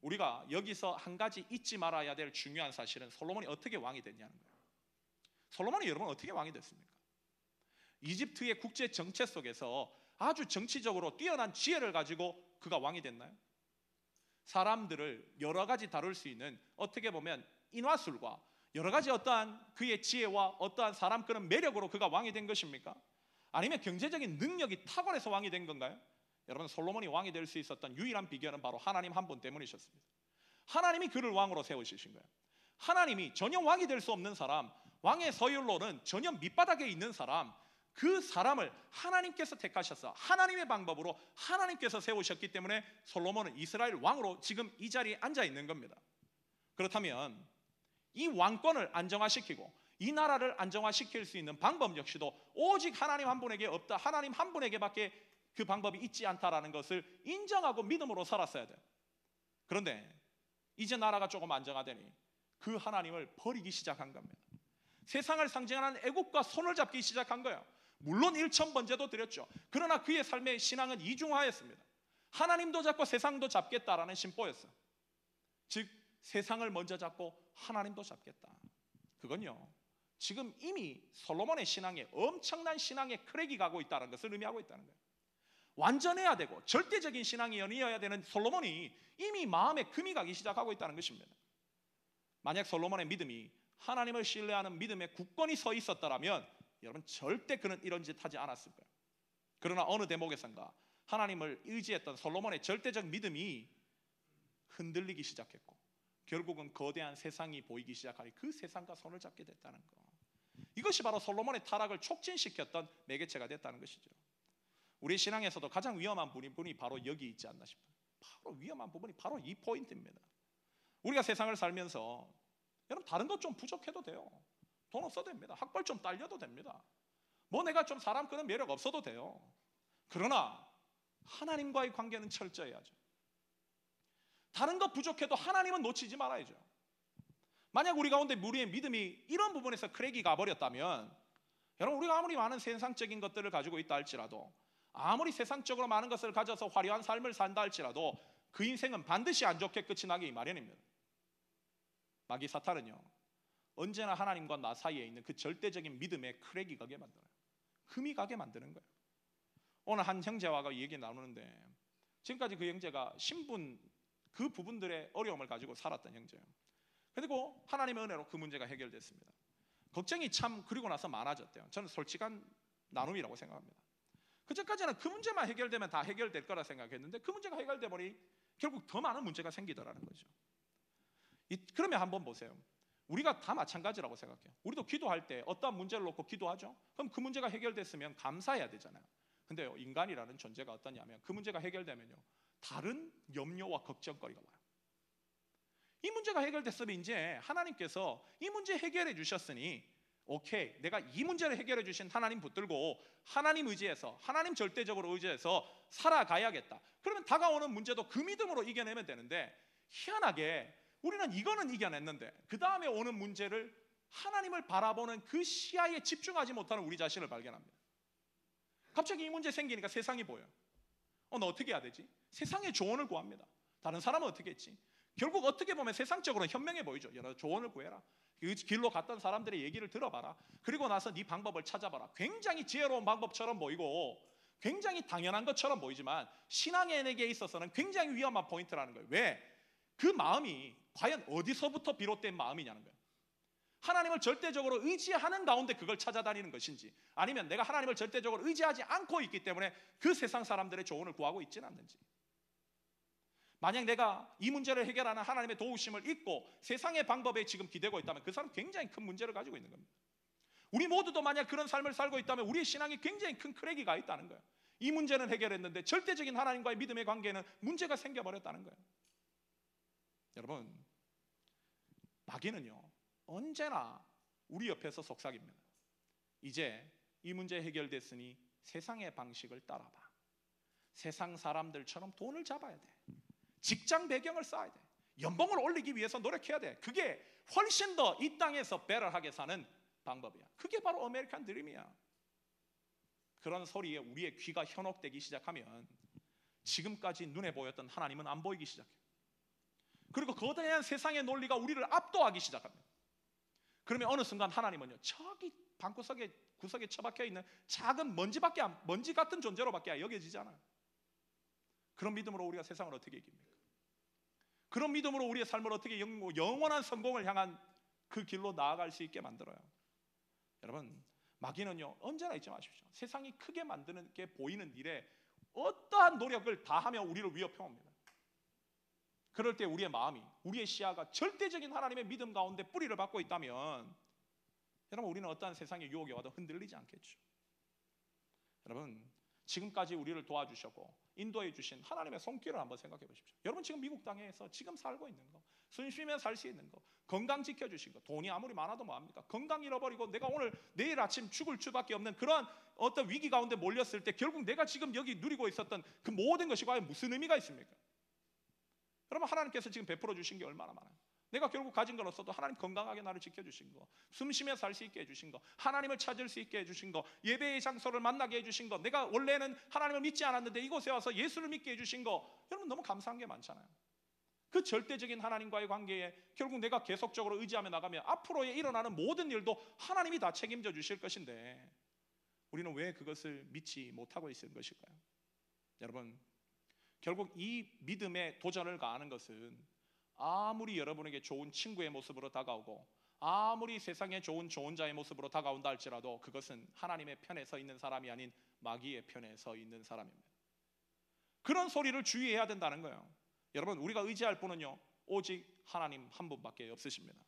우리가 여기서 한 가지 잊지 말아야 될 중요한 사실은 솔로몬이 어떻게 왕이 됐냐는 거예요. 솔로몬이 여러분 어떻게 왕이 됐습니까? 이집트의 국제 정체 속에서 아주 정치적으로 뛰어난 지혜를 가지고 그가 왕이 됐나요? 사람들을 여러 가지 다룰 수 있는 어떻게 보면 인화술과 여러 가지 어떠한 그의 지혜와 어떠한 사람 그런 매력으로 그가 왕이 된 것입니까? 아니면 경제적인 능력이 탁월해서 왕이 된 건가요? 여러분 솔로몬이 왕이 될 수 있었던 유일한 비결은 바로 하나님 한 분 때문이셨습니다. 하나님이 그를 왕으로 세우시신 거예요. 하나님이 전혀 왕이 될 수 없는 사람, 왕의 서율로는 전혀 밑바닥에 있는 사람, 그 사람을 하나님께서 택하셔서 하나님의 방법으로 하나님께서 세우셨기 때문에 솔로몬은 이스라엘 왕으로 지금 이 자리에 앉아 있는 겁니다. 그렇다면 이 왕권을 안정화시키고 이 나라를 안정화시킬 수 있는 방법 역시도 오직 하나님 한 분에게 없다. 하나님 한 분에게밖에 그 방법이 있지 않다라는 것을 인정하고 믿음으로 살았어야 돼요. 그런데 이제 나라가 조금 안정화되니 그 하나님을 버리기 시작한 겁니다. 세상을 상징하는 애국과 손을 잡기 시작한 거예요. 물론 일천 번제도 드렸죠. 그러나 그의 삶의 신앙은 이중화였습니다. 하나님도 잡고 세상도 잡겠다라는 심보였어요. 즉 세상을 먼저 잡고 하나님도 잡겠다. 그건요. 지금 이미 솔로몬의 신앙에 엄청난 신앙의 크랙이 가고 있다는 것을 의미하고 있다는 거예요. 완전해야 되고 절대적인 신앙이 연이어야 되는 솔로몬이 이미 마음에 금이 가기 시작하고 있다는 것입니다. 만약 솔로몬의 믿음이 하나님을 신뢰하는 믿음에 굳건히 서 있었더라면 여러분 절대 그는 이런 짓 하지 않았을 거예요. 그러나 어느 대목에선가 하나님을 의지했던 솔로몬의 절대적 믿음이 흔들리기 시작했고 결국은 거대한 세상이 보이기 시작하니 그 세상과 손을 잡게 됐다는 거. 이것이 바로 솔로몬의 타락을 촉진시켰던 매개체가 됐다는 것이죠. 우리 신앙에서도 가장 위험한 부분이 바로 여기 있지 않나 싶어요. 바로 위험한 부분이 바로 이 포인트입니다. 우리가 세상을 살면서 여러분 다른 것 좀 부족해도 돼요. 돈 없어도 됩니다. 학벌 좀 딸려도 됩니다. 뭐 내가 좀 사람 끄는 매력 없어도 돼요. 그러나 하나님과의 관계는 철저해야죠. 다른 것 부족해도 하나님은 놓치지 말아야죠. 만약 우리 가운데 우리의 믿음이 이런 부분에서 크랙이 가버렸다면 여러분 우리가 아무리 많은 세상적인 것들을 가지고 있다 할지라도 아무리 세상적으로 많은 것을 가져서 화려한 삶을 산다 할지라도 그 인생은 반드시 안 좋게 끝이 나기 마련입니다. 마귀 사탄은요 언제나 하나님과 나 사이에 있는 그 절대적인 믿음에 크랙이 가게 만들어요. 금이 가게 만드는 거예요. 오늘 한 형제와 얘기 나누는데 지금까지 그 형제가 신분 그 부분들의 어려움을 가지고 살았던 형제예요. 그리고 하나님의 은혜로 그 문제가 해결됐습니다. 걱정이 참 그리고 나서 많아졌대요. 저는 솔직한 나눔이라고 생각합니다. 그전까지는 그 문제만 해결되면 다 해결될 거라 생각했는데 그 문제가 해결돼 버리 결국 더 많은 문제가 생기더라는 거죠. 그러면 한번 보세요. 우리가 다 마찬가지라고 생각해요. 우리도 기도할 때 어떠한 문제를 놓고 기도하죠. 그럼 그 문제가 해결됐으면 감사해야 되잖아요. 근데 인간이라는 존재가 어떠냐면 그 문제가 해결되면요. 다른 염려와 걱정거리가 와요. 이 문제가 해결됐으면 이제 하나님께서 이 문제 해결해 주셨으니 오케이 내가 이 문제를 해결해 주신 하나님 붙들고 하나님 의지해서 하나님 절대적으로 의지해서 살아가야겠다. 그러면 다가오는 문제도 그 믿음으로 이겨내면 되는데 희한하게 우리는 이거는 이겨냈는데 그 다음에 오는 문제를 하나님을 바라보는 그 시야에 집중하지 못하는 우리 자신을 발견합니다. 갑자기 이 문제 생기니까 세상이 보여요. 어, 너 어떻게 해야 되지? 세상의 조언을 구합니다. 다른 사람은 어떻게 했지? 결국 어떻게 보면 세상적으로 현명해 보이죠. 여러 조언을 구해라. 그 길로 갔던 사람들의 얘기를 들어봐라. 그리고 나서 네 방법을 찾아봐라. 굉장히 지혜로운 방법처럼 보이고 굉장히 당연한 것처럼 보이지만 신앙인에게 있어서는 굉장히 위험한 포인트라는 거예요. 왜? 그 마음이 과연 어디서부터 비롯된 마음이냐는 거예요. 하나님을 절대적으로 의지하는 가운데 그걸 찾아다니는 것인지 아니면 내가 하나님을 절대적으로 의지하지 않고 있기 때문에 그 세상 사람들의 조언을 구하고 있지는 않는지 만약 내가 이 문제를 해결하는 하나님의 도우심을 잊고 세상의 방법에 지금 기대고 있다면 그 사람 굉장히 큰 문제를 가지고 있는 겁니다. 우리 모두도 만약 그런 삶을 살고 있다면 우리의 신앙이 굉장히 큰 크랙이 있다는 거예요. 이 문제는 해결했는데 절대적인 하나님과의 믿음의 관계는 문제가 생겨버렸다는 거예요. 여러분, 마귀는요, 언제나 우리 옆에서 속삭입니다. 이제 이 문제 해결됐으니 세상의 방식을 따라봐. 세상 사람들처럼 돈을 잡아야 돼. 직장 배경을 쌓아야 돼. 연봉을 올리기 위해서 노력해야 돼. 그게 훨씬 더 이 땅에서 better하게 사는 방법이야. 그게 바로 아메리칸 드림이야. 그런 소리에 우리의 귀가 현혹되기 시작하면 지금까지 눈에 보였던 하나님은 안 보이기 시작해. 그리고 거대한 세상의 논리가 우리를 압도하기 시작합니다. 그러면 어느 순간 하나님은요, 저기 방구석에 구석에 처박혀 있는 작은 먼지밖에 안, 먼지 같은 존재로밖에 여겨지지 않아요. 그런 믿음으로 우리가 세상을 어떻게 이깁니까? 그런 믿음으로 우리의 삶을 어떻게 영원한 성공을 향한 그 길로 나아갈 수 있게 만들어요. 여러분, 마귀는요 언제나 잊지 마십시오. 세상이 크게 만드는 게 보이는 일에 어떠한 노력을 다하며 우리를 위협해 옵니다. 그럴 때 우리의 마음이, 우리의 시야가 절대적인 하나님의 믿음 가운데 뿌리를 받고 있다면 여러분 우리는 어떠한 세상의 유혹에 와도 흔들리지 않겠죠. 여러분 지금까지 우리를 도와주셨고 인도해 주신 하나님의 손길을 한번 생각해 보십시오. 여러분 지금 미국 땅에서 지금 살고 있는 거, 숨 쉬면 살 수 있는 거, 건강 지켜 주신 거, 돈이 아무리 많아도 뭐 합니까? 건강 잃어버리고 내가 오늘 내일 아침 죽을 수밖에 없는 그러한 어떤 위기 가운데 몰렸을 때 결국 내가 지금 여기 누리고 있었던 그 모든 것이 과연 무슨 의미가 있습니까? 여러분 하나님께서 지금 베풀어 주신 게 얼마나 많아요. 내가 결국 가진 건 없어도 하나님 건강하게 나를 지켜주신 거, 숨 쉬며 살 수 있게 해주신 거, 하나님을 찾을 수 있게 해주신 거, 예배의 장소를 만나게 해주신 거, 내가 원래는 하나님을 믿지 않았는데 이곳에 와서 예수를 믿게 해주신 거, 여러분 너무 감사한 게 많잖아요. 그 절대적인 하나님과의 관계에 결국 내가 계속적으로 의지하며 나가면 앞으로에 일어나는 모든 일도 하나님이 다 책임져 주실 것인데 우리는 왜 그것을 믿지 못하고 있는 것일까요? 여러분, 결국 이 믿음의 도전을 가하는 것은 아무리 여러분에게 좋은 친구의 모습으로 다가오고 아무리 세상에 좋은 좋은 자의 모습으로 다가온다 할지라도 그것은 하나님의 편에 서 있는 사람이 아닌 마귀의 편에 서 있는 사람입니다. 그런 소리를 주의해야 된다는 거예요. 여러분 우리가 의지할 분은요 오직 하나님 한 분밖에 없으십니다.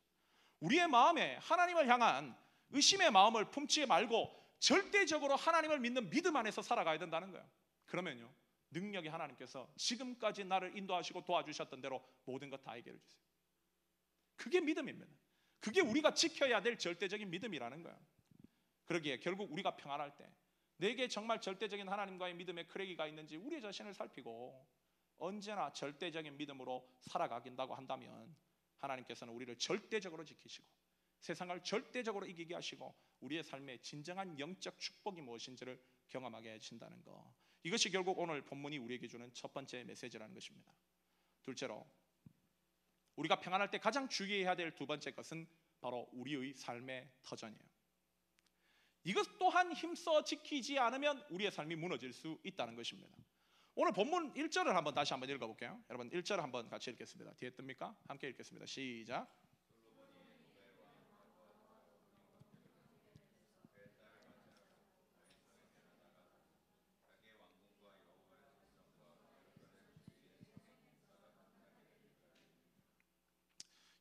우리의 마음에 하나님을 향한 의심의 마음을 품지 말고 절대적으로 하나님을 믿는 믿음 안에서 살아가야 된다는 거예요. 그러면요 능력의 하나님께서 지금까지 나를 인도하시고 도와주셨던 대로 모든 것 다 해결해 주세요. 그게 믿음입니다. 그게 우리가 지켜야 될 절대적인 믿음이라는 거예요. 그러기에 결국 우리가 평안할 때 내게 정말 절대적인 하나님과의 믿음의 크레기가 있는지 우리 자신을 살피고 언제나 절대적인 믿음으로 살아가긴다고 한다면 하나님께서는 우리를 절대적으로 지키시고 세상을 절대적으로 이기게 하시고 우리의 삶의 진정한 영적 축복이 무엇인지를 경험하게 해주신다는 거. 이것이 결국 오늘 본문이 우리에게 주는 첫 번째 메시지라는 것입니다. 둘째로 우리가 평안할 때 가장 주의해야 될 두 번째 것은 바로 우리의 삶의 터전이에요. 이것 또한 힘써 지키지 않으면 우리의 삶이 무너질 수 있다는 것입니다. 오늘 본문 1절을 한번 다시 한번 읽어볼게요. 여러분 1절 한번 같이 읽겠습니다. 뒤에 뜹니까? 함께 읽겠습니다. 시작.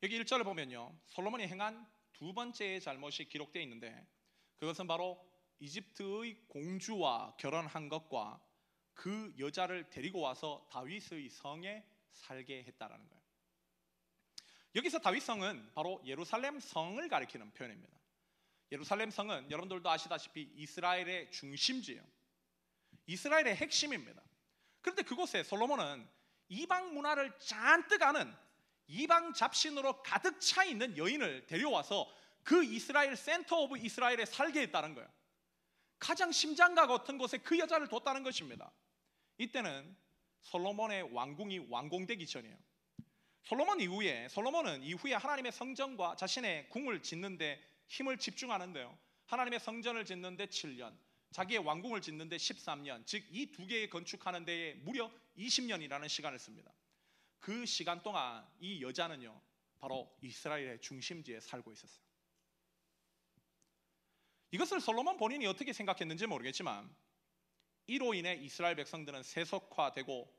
여기 1절을 보면요. 솔로몬이 행한 두 번째의 잘못이 기록되어 있는데 그것은 바로 이집트의 공주와 결혼한 것과 그 여자를 데리고 와서 다윗의 성에 살게 했다라는 거예요. 여기서 다윗 성은 바로 예루살렘 성을 가리키는 표현입니다. 예루살렘 성은 여러분들도 아시다시피 이스라엘의 중심지예요. 이스라엘의 핵심입니다. 그런데 그곳에 솔로몬은 이방 문화를 잔뜩 아는 이방 잡신으로 가득 차 있는 여인을 데려와서 그 이스라엘 center of Israel에 살게 했다는 거예요. 가장 심장과 같은 곳에 그 여자를 뒀다는 것입니다. 이때는 솔로몬의 왕궁이 완공되기 전이에요. 솔로몬 이후에 솔로몬은 이후에 하나님의 성전과 자신의 궁을 짓는데 힘을 집중하는데요. 하나님의 성전을 짓는데 7년, 자기의 왕궁을 짓는데 13년, 즉 이 두 개의 건축하는 데에 무려 20년이라는 시간을 씁니다. 그 시간 동안 이 여자는요, 바로 이스라엘의 중심지에 살고 있었어요. 이것을 솔로몬 본인이 어떻게 생각했는지 모르겠지만 이로 인해 이스라엘 백성들은 세속화되고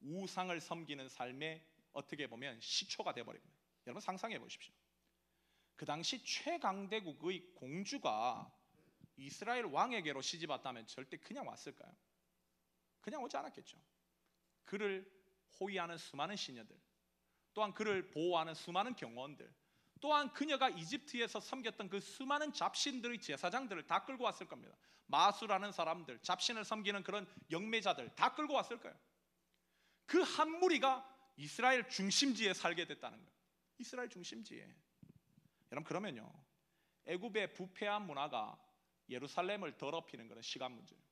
우상을 섬기는 삶에 어떻게 보면 시초가 되어버립니다. 여러분 상상해 보십시오. 그 당시 최강대국의 공주가 이스라엘 왕에게로 시집 왔다면 절대 그냥 왔을까요? 그냥 오지 않았겠죠. 그를 호위하는 수많은 시녀들, 또한 그를 보호하는 수많은 경호원들, 또한 그녀가 이집트에서 섬겼던 그 수많은 잡신들의 제사장들을 다 끌고 왔을 겁니다. 마수라는 사람들, 잡신을 섬기는 그런 영매자들 다 끌고 왔을 거예요. 그 한 무리가 이스라엘 중심지에 살게 됐다는 거예요. 이스라엘 중심지에. 여러분 그러면요. 애굽의 부패한 문화가 예루살렘을 더럽히는 것은 시간 문제예요.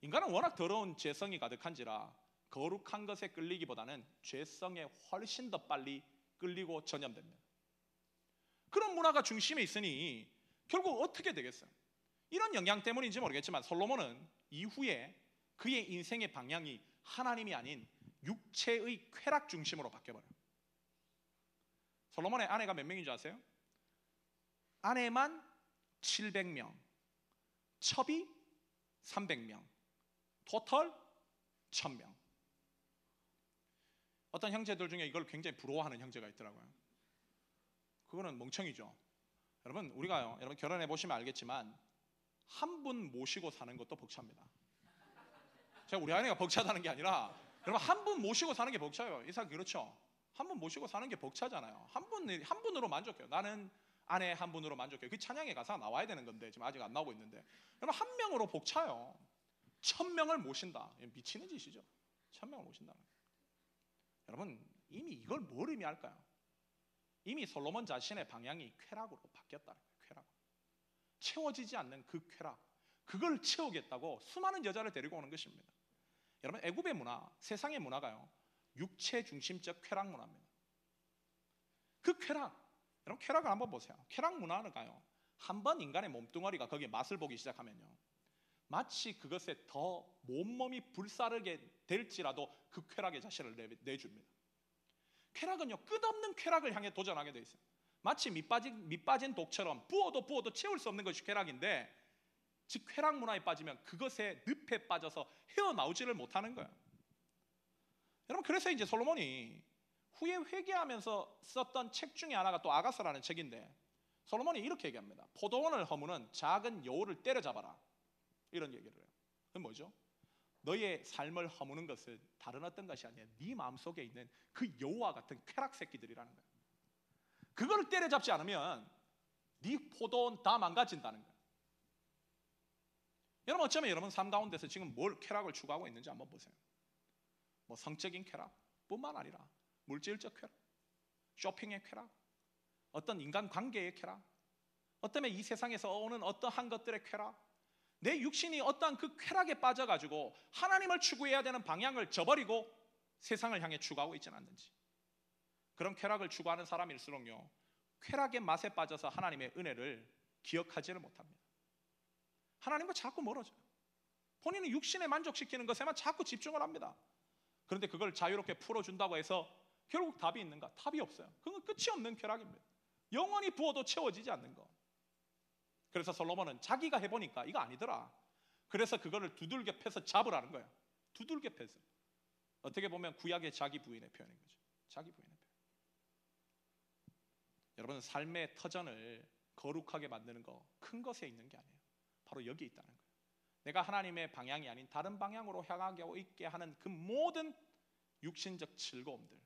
인간은 워낙 더러운 죄성이 가득한지라 거룩한 것에 끌리기보다는 죄성에 훨씬 더 빨리 끌리고 전염됩니다. 그런 문화가 중심에 있으니 결국 어떻게 되겠어요? 이런 영향 때문인지 모르겠지만 솔로몬은 이후에 그의 인생의 방향이 하나님이 아닌 육체의 쾌락 중심으로 바뀌어버려요. 솔로몬의 아내가 몇 명인 줄 아세요? 아내만 700명, 첩이 300명, 토털 1000명. 어떤 형제들 중에 이걸 굉장히 부러워하는 형제가 있더라고요. 그거는 멍청이죠. 여러분 우리가요, 여러분 결혼해 보시면 알겠지만 한 분 모시고 사는 것도 벅찹니다. 제가 우리 아내가 벅차다는 게 아니라 여러분 한 분 모시고 사는 게 벅차요. 이상 그렇죠. 한 분 모시고 사는 게 벅차잖아요. 한 분, 한 분으로 만족해요. 나는 아내 한 분으로 만족해요. 그 찬양의 가사가 나와야 되는 건데 지금 아직 안 나오고 있는데 여러분 한 명으로 벅차요. 천 명을 모신다. 미치는 짓이죠. 천 명을 모신다는. 여러분 이미 이걸 뭘 의미할까요? 이미 솔로몬 자신의 방향이 쾌락으로 바뀌었다는 거예요. 쾌락. 채워지지 않는 그 쾌락. 그걸 채우겠다고 수많은 여자를 데리고 오는 것입니다. 여러분 애굽의 문화, 세상의 문화가요. 육체 중심적 쾌락 문화입니다. 그 쾌락, 여러분 쾌락을 한번 보세요. 쾌락 문화는 가요. 한 번 인간의 몸뚱아리가 거기에 맛을 보기 시작하면요. 마치 그것에 더 몸몸이 불사르게 될지라도 그 쾌락의 자신을 내, 내줍니다. 쾌락은요 끝없는 쾌락을 향해 도전하게 돼 있어요. 마치 밑빠진 밑빠진 독처럼 부어도 부어도 채울 수 없는 것이 쾌락인데 즉 쾌락 문화에 빠지면 그것에 늪에 빠져서 헤어나오지를 못하는 거예요. 여러분 그래서 이제 솔로몬이 후에 회개하면서 썼던 책 중에 하나가 또 아가서라는 책인데 솔로몬이 이렇게 얘기합니다. 포도원을 허무는 작은 여우를 때려잡아라. 이런 얘기를 해요. 그 뭐죠? 너의 삶을 허무는 것은 다른 어떤 것이 아니야. 네 마음속에 있는 그 여우와 같은 쾌락 새끼들이라는 거예요. 그거를 때려잡지 않으면 네 포도원 다 망가진다는 거예요. 여러분 어쩌면 여러분 삶 가운데서 지금 뭘 쾌락을 추구하고 있는지 한번 보세요. 뭐 성적인 쾌락뿐만 아니라 물질적 쾌락, 쇼핑의 쾌락, 어떤 인간 관계의 쾌락, 어쩌면 이 세상에서 오는 어떠한 것들의 쾌락, 내 육신이 어떠한 그 쾌락에 빠져가지고 하나님을 추구해야 되는 방향을 저버리고 세상을 향해 추구하고 있지는 않는지. 그런 쾌락을 추구하는 사람일수록요, 쾌락의 맛에 빠져서 하나님의 은혜를 기억하지를 못합니다. 하나님과 자꾸 멀어져요. 본인은 육신에 만족시키는 것에만 자꾸 집중을 합니다. 그런데 그걸 자유롭게 풀어준다고 해서 결국 답이 있는가? 답이 없어요. 그건 끝이 없는 쾌락입니다. 영원히 부어도 채워지지 않는 거. 그래서 솔로몬은 자기가 해보니까 이거 아니더라. 그래서 그거를 두들겨 패서 잡으라는 거예요. 두들겨 패서. 어떻게 보면 구약의 자기 부인의 표현인 거죠. 자기 부인의 표현. 여러분 삶의 터전을 거룩하게 만드는 거 큰 것에 있는 게 아니에요. 바로 여기 있다는 거예요. 내가 하나님의 방향이 아닌 다른 방향으로 향하게 있게 하는 그 모든 육신적 즐거움들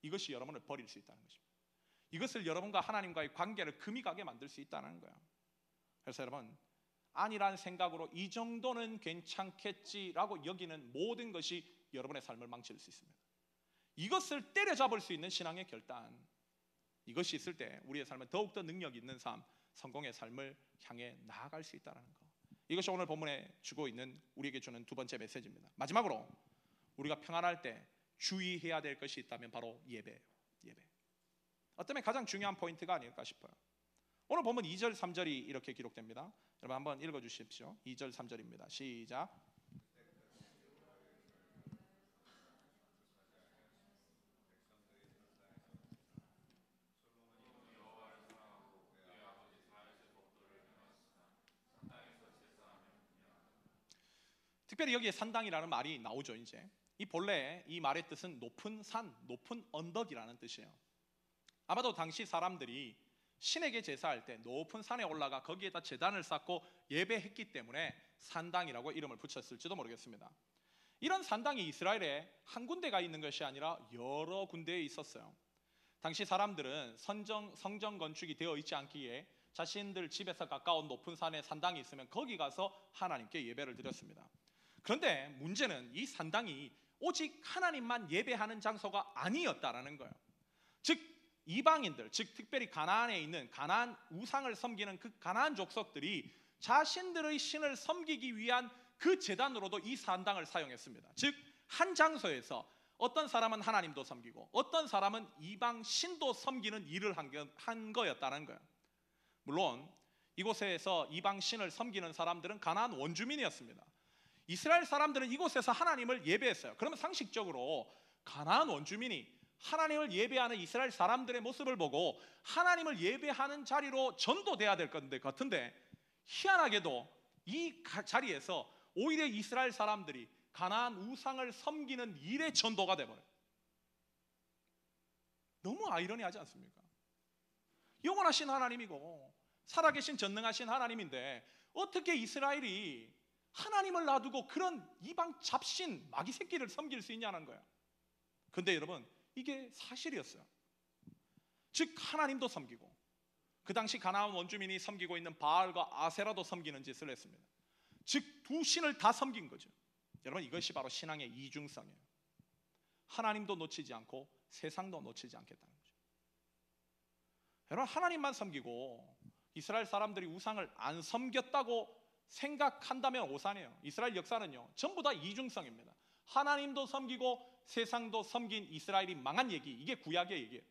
이것이 여러분을 버릴 수 있다는 것입니다. 이것을 여러분과 하나님과의 관계를 금이 가게 만들 수 있다는 거예요. 그래서 여러분 아니란 생각으로 이 정도는 괜찮겠지라고 여기는 모든 것이 여러분의 삶을 망칠 수 있습니다. 이것을 때려잡을 수 있는 신앙의 결단 이것이 있을 때 우리의 삶은 더욱더 능력 있는 삶, 성공의 삶을 향해 나아갈 수 있다는 거. 이것이 오늘 본문에 주고 있는 우리에게 주는 두 번째 메시지입니다. 마지막으로 우리가 평안할 때 주의해야 될 것이 있다면 바로 예배예요. 예배. 어쩌면 가장 중요한 포인트가 아닐까 싶어요. 오늘 보면 2절 3절이 이렇게 기록됩니다. 여러분 한번 읽어 주십시오. 2절 3절입니다. 시작. 특별히 여기에 산당이라는 말이 나오죠 이제 이 본래 이 말의 뜻은 높은 산, 높은 언덕이라는 뜻이에요. 아마도 당시 사람들이 신에게 제사할 때 높은 산에 올라가 거기에다 제단을 쌓고 예배했기 때문에 산당이라고 이름을 붙였을지도 모르겠습니다. 이런 산당이 이스라엘에 한 군데가 있는 것이 아니라 여러 군데에 있었어요. 당시 사람들은 선정, 성전 건축이 되어 있지 않기에 자신들 집에서 가까운 높은 산에 산당이 있으면 거기 가서 하나님께 예배를 드렸습니다. 그런데 문제는 이 산당이 오직 하나님만 예배하는 장소가 아니었다라는 거예요. 즉 이방인들, 즉 특별히 가나안에 있는 가나안 우상을 섬기는 그 가나안 족속들이 자신들의 신을 섬기기 위한 그 재단으로도 이 산당을 사용했습니다. 즉 한 장소에서 어떤 사람은 하나님도 섬기고 어떤 사람은 이방 신도 섬기는 일을 한 거였다는 거예요. 물론 이곳에서 이방 신을 섬기는 사람들은 가나안 원주민이었습니다. 이스라엘 사람들은 이곳에서 하나님을 예배했어요. 그러면 상식적으로 가나안 원주민이 하나님을 예배하는 이스라엘 사람들의 모습을 보고 하나님을 예배하는 자리로 전도돼야 될 건데 같은데 희한하게도 이 자리에서 오히려 이스라엘 사람들이 가나안 우상을 섬기는 일의 전도가 돼버려요. 너무 아이러니하지 않습니까? 영원하신 하나님이고 살아계신 전능하신 하나님인데 어떻게 이스라엘이 하나님을 놔두고 그런 이방 잡신 마귀 새끼를 섬길 수 있냐는 거야. 근데 여러분 이게 사실이었어요. 즉 하나님도 섬기고 그 당시 가나안 원주민이 섬기고 있는 바알과 아세라도 섬기는 짓을 했습니다. 즉 두 신을 다 섬긴 거죠. 여러분 이것이 바로 신앙의 이중성이에요. 하나님도 놓치지 않고 세상도 놓치지 않겠다는 거죠. 여러분 하나님만 섬기고 이스라엘 사람들이 우상을 안 섬겼다고 생각한다면 오산이에요. 이스라엘 역사는요 전부 다 이중성입니다. 하나님도 섬기고 세상도 섬긴 이스라엘이 망한 얘기 이게 구약의 얘기예요.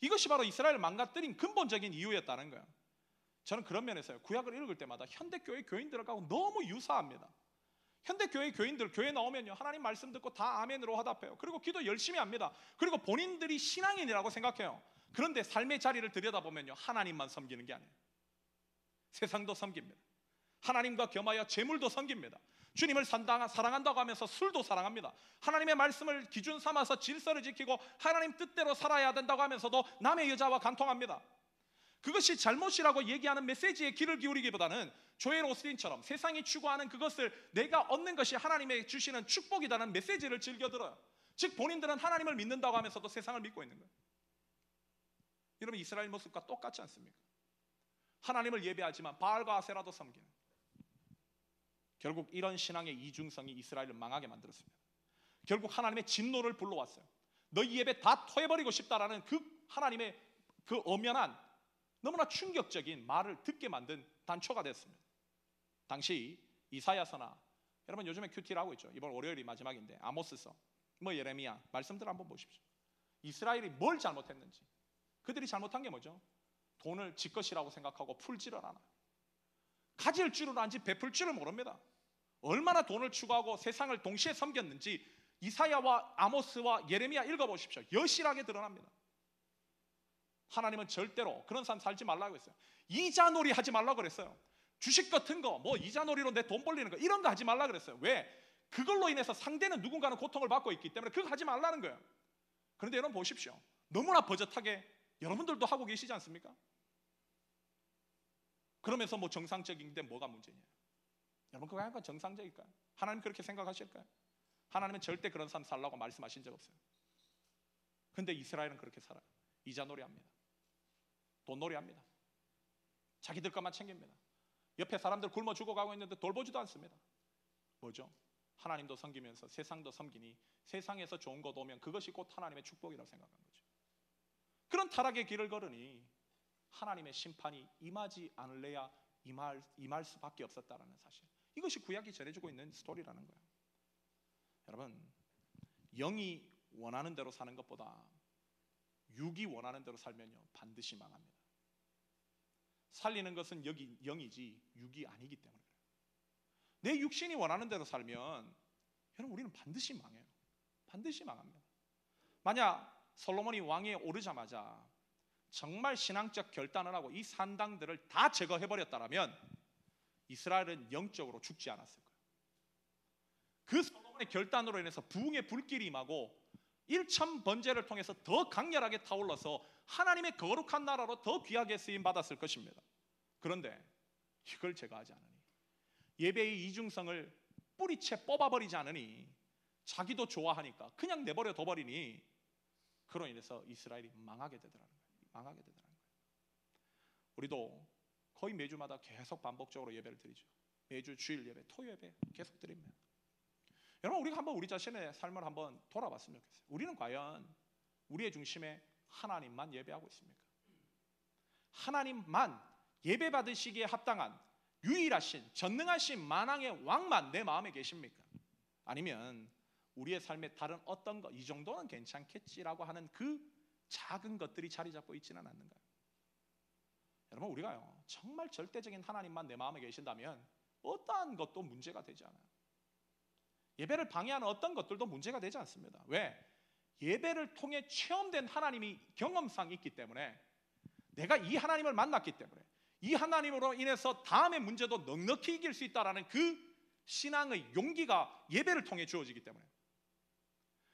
이것이 바로 이스라엘을 망가뜨린 근본적인 이유였다는 거예요. 저는 그런 면에서요. 구약을 읽을 때마다 현대 교회 교인들하고 너무 유사합니다. 현대 교회 교인들 교회 나오면요 하나님 말씀 듣고 다 아멘으로 화답해요. 그리고 기도 열심히 합니다. 그리고 본인들이 신앙인이라고 생각해요. 그런데 삶의 자리를 들여다보면요 하나님만 섬기는 게 아니에요. 세상도 섬깁니다. 하나님과 겸하여 재물도 섬깁니다. 주님을 사랑한다고 하면서 술도 사랑합니다. 하나님의 말씀을 기준 삼아서 질서를 지키고 하나님 뜻대로 살아야 된다고 하면서도 남의 여자와 간통합니다. 그것이 잘못이라고 얘기하는 메시지에 귀를 기울이기보다는 조엘 오스틴처럼 세상이 추구하는 그것을 내가 얻는 것이 하나님의 주시는 축복이다는 메시지를 즐겨 들어요. 즉 본인들은 하나님을 믿는다고 하면서도 세상을 믿고 있는 거예요. 여러분 이스라엘 모습과 똑같지 않습니까? 하나님을 예배하지만 바알과 아세라도 섬기는 결국 이런 신앙의 이중성이 이스라엘을 망하게 만들었습니다. 결국 하나님의 진노를 불러왔어요. 너희 예배 다 토해버리고 싶다라는 그 하나님의 그 엄연한 너무나 충격적인 말을 듣게 만든 단초가 됐습니다. 당시 이사야서나 여러분 요즘에 큐티를 하고 있죠. 이번 월요일이 마지막인데 아모스서 뭐 예레미야 말씀들 한번 보십시오. 이스라엘이 뭘 잘못했는지 그들이 잘못한 게 뭐죠? 돈을 지 것이라고 생각하고 풀지를 않아요. 가질 줄을 안지 베풀 줄을 모릅니다. 얼마나 돈을 추구하고 세상을 동시에 섬겼는지 이사야와 아모스와 예레미야 읽어보십시오. 여실하게 드러납니다. 하나님은 절대로 그런 삶 살지 말라고 했어요. 이자놀이 하지 말라고 그랬어요. 주식 같은 거, 뭐 이자놀이로 내 돈 벌리는 거 이런 거 하지 말라 그랬어요. 왜? 그걸로 인해서 상대는 누군가는 고통을 받고 있기 때문에 그거 하지 말라는 거예요. 그런데 여러분 보십시오. 너무나 버젓하게 여러분들도 하고 계시지 않습니까? 그러면서 뭐 정상적인데 뭐가 문제냐? 여러분 그거 약간 정상적일까요? 하나님 그렇게 생각하실까요? 하나님은 절대 그런 삶 살라고 말씀하신 적 없어요. 근데 이스라엘은 그렇게 살아요. 이자놀이 합니다. 돈놀이 합니다. 자기들 것만 챙깁니다. 옆에 사람들 굶어 죽어가고 있는데 돌보지도 않습니다. 뭐죠? 하나님도 섬기면서 세상도 섬기니 세상에서 좋은 것 오면 그것이 곧 하나님의 축복이라고 생각한 거죠. 그런 타락의 길을 걸으니 하나님의 심판이 임하지 않을래야 임할, 임할 수밖에 없었다라는 사실. 이것이 구약이 전해주고 있는 스토리라는 거예요. 여러분, 영이 원하는 대로 사는 것보다 육이 원하는 대로 살면요 반드시 망합니다. 살리는 것은 여기 영이지 육이 아니기 때문에. 내 육신이 원하는 대로 살면 여러분 우리는 반드시 망해요. 반드시 망합니다. 만약 솔로몬이 왕위에 오르자마자 정말 신앙적 결단을 하고 이 산당들을 다 제거해 버렸다면 이스라엘은 영적으로 죽지 않았을 거예요. 그 솔로몬 솔로몬의 결단으로 인해서 부흥의 불길이 임하고 일천 번제를 통해서 더 강렬하게 타올라서 하나님의 거룩한 나라로 더 귀하게 쓰임 받았을 것입니다. 그런데 이걸 제가 하지 않으니 예배의 이중성을 뿌리채 뽑아버리지 않으니 자기도 좋아하니까 그냥 내버려 둬버리니 그로 인해서 이스라엘이 망하게 되더라는 거예요. 망하게 되더라는 거예요. 우리도 거의 매주마다 계속 반복적으로 예배를 드리죠. 매주 주일 예배, 토요 예배 계속 드립니다. 여러분 우리가 한번 우리 자신의 삶을 한번 돌아봤으면 좋겠어요. 우리는 과연 우리의 중심에 하나님만 예배하고 있습니까? 하나님만 예배 받으시기에 합당한 유일하신 전능하신 만왕의 왕만 내 마음에 계십니까? 아니면 우리의 삶의 다른 어떤 것 이 정도는 괜찮겠지라고 하는 그 작은 것들이 자리 잡고 있지는 않는가요? 여러분 우리가요 정말 절대적인 하나님만 내 마음에 계신다면 어떠한 것도 문제가 되지 않아요. 예배를 방해하는 어떤 것들도 문제가 되지 않습니다. 왜? 예배를 통해 체험된 하나님이 경험상 있기 때문에 내가 이 하나님을 만났기 때문에 이 하나님으로 인해서 다음의 문제도 넉넉히 이길 수 있다라는 그 신앙의 용기가 예배를 통해 주어지기 때문에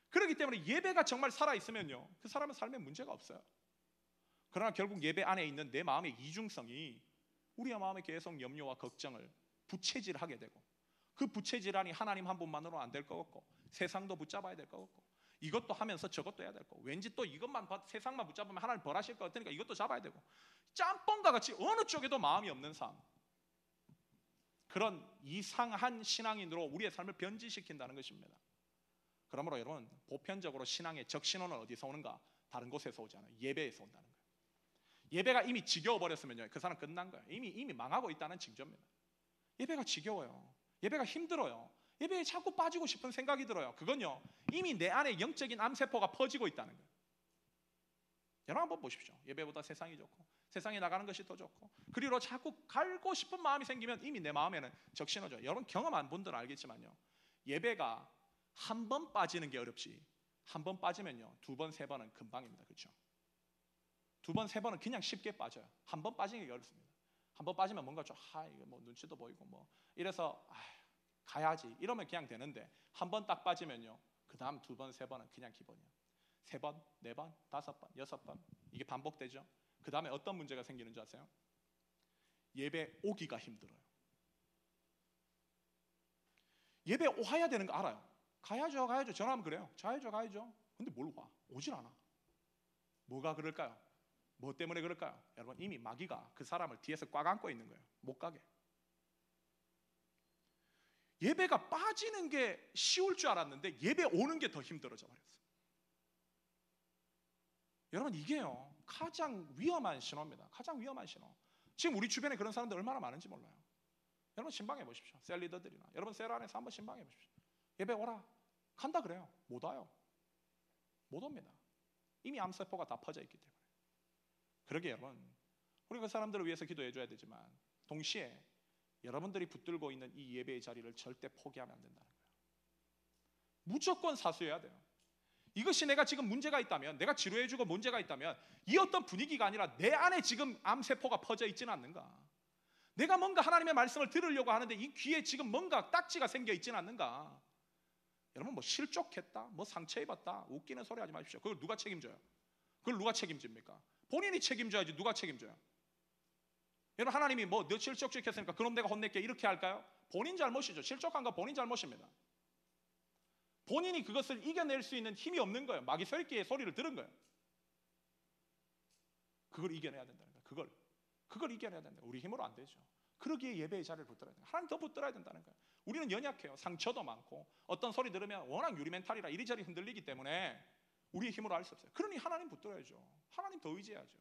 그렇기 때문에 예배가 정말 살아 있으면요 그 사람의 삶에 문제가 없어요. 그러나 결국 예배 안에 있는 내 마음의 이중성이 우리의 마음에 계속 염려와 걱정을 부채질하게 되고 그 부채질하니 하나님 한 분만으로 안될 것 같고 세상도 붙잡아야 될 것 같고 이것도 하면서 저것도 해야 될 거고 왠지 또 이것만 세상만 붙잡으면 하나님 벌하실 것 같으니까 이것도 잡아야 되고 짬뽕과 같이 어느 쪽에도 마음이 없는 삶 그런 이상한 신앙인으로 우리의 삶을 변질시킨다는 것입니다. 그러므로 여러분 보편적으로 신앙의 적신호는 어디서 오는가? 다른 곳에서 오지 않아요. 예배에서 온다는 거 예배가 이미 지겨워 버렸으면요, 그 사람 끝난 거예요. 이미 이미 망하고 있다는 징조입니다. 예배가 지겨워요. 예배가 힘들어요. 예배에 자꾸 빠지고 싶은 생각이 들어요. 그건요, 이미 내 안에 영적인 암세포가 퍼지고 있다는 거예요. 여러분 한번 보십시오. 예배보다 세상이 좋고 세상에 나가는 것이 더 좋고 그리로 자꾸 갈고 싶은 마음이 생기면 이미 내 마음에는 적신호죠. 여러분 경험 안 분들은 알겠지만요. 예배가 한 번 빠지는 게 어렵지. 한 번 빠지면요. 두 번, 세 번은 금방입니다. 그렇죠? 두 번, 세 번은 그냥 쉽게 빠져요. 한 번 빠지는 게 어렵습니다. 한 번 빠지면 뭔가 좀, 아, 이거 뭐 눈치도 보이고 뭐 이래서 아, 가야지 이러면 그냥 되는데 한 번 딱 빠지면요. 그 다음 두 번, 세 번은 그냥 기본이에요. 세 번, 네 번, 다섯 번, 여섯 번 이게 반복되죠. 그 다음에 어떤 문제가 생기는 줄 아세요? 예배 오기가 힘들어요. 예배 와야 되는 거 알아요. 가야죠, 가야죠. 전화하면 그래요. 가야죠, 가야죠. 근데 뭘 와? 오질 않아. 뭐가 그럴까요? 뭐 때문에 그럴까요? 여러분 이미 마귀가 그 사람을 뒤에서 꽉 안고 있는 거예요. 못 가게. 예배가 빠지는 게 쉬울 줄 알았는데 예배 오는 게 더 힘들어져 버렸어요. 여러분 이게요 가장 위험한 신호입니다. 가장 위험한 신호. 지금 우리 주변에 그런 사람들 얼마나 많은지 몰라요. 여러분 신방해 보십시오. 셀 리더들이나 여러분 셀 안에서 한번 신방해 보십시오. 예배 오라 간다 그래요. 못 와요. 못 옵니다. 이미 암세포가 다 퍼져 있기 때문에. 그러게 여러분 우리 그 사람들을 위해서 기도해 줘야 되지만 동시에 여러분들이 붙들고 있는 이 예배의 자리를 절대 포기하면 안 된다는 거예요. 무조건 사수해야 돼요. 이것이 내가 지금 문제가 있다면, 내가 지루해지고 문제가 있다면, 이 어떤 분위기가 아니라 내 안에 지금 암세포가 퍼져 있지는 않는가? 내가 뭔가 하나님의 말씀을 들으려고 하는데 이 귀에 지금 뭔가 딱지가 생겨 있지는 않는가? 여러분 뭐 실족했다, 뭐 상처 입었다, 웃기는 소리 하지 마십시오. 그걸 누가 책임져요? 그걸 누가 책임집니까? 본인이 책임져야지 누가 책임져요? 여러분 하나님이 뭐 너 실족했으니까 그럼 내가 혼낼게 이렇게 할까요? 본인 잘못이죠. 실족한 거 본인 잘못입니다. 본인이 그것을 이겨낼 수 있는 힘이 없는 거예요. 마귀 설기의 소리를 들은 거예요. 그걸 이겨내야 된다는 거예요. 그걸 그걸 이겨내야 된다. 우리 힘으로 안 되죠. 그러기에 예배의 자리를 붙들어야 된다. 하나님 더 붙들어야 된다는 거예요. 우리는 연약해요. 상처도 많고 어떤 소리 들으면 워낙 유리멘탈이라 이리저리 흔들리기 때문에 우리의 힘으로 할 수 없어요. 그러니 하나님 붙들어야죠. 하나님 더 의지해야죠.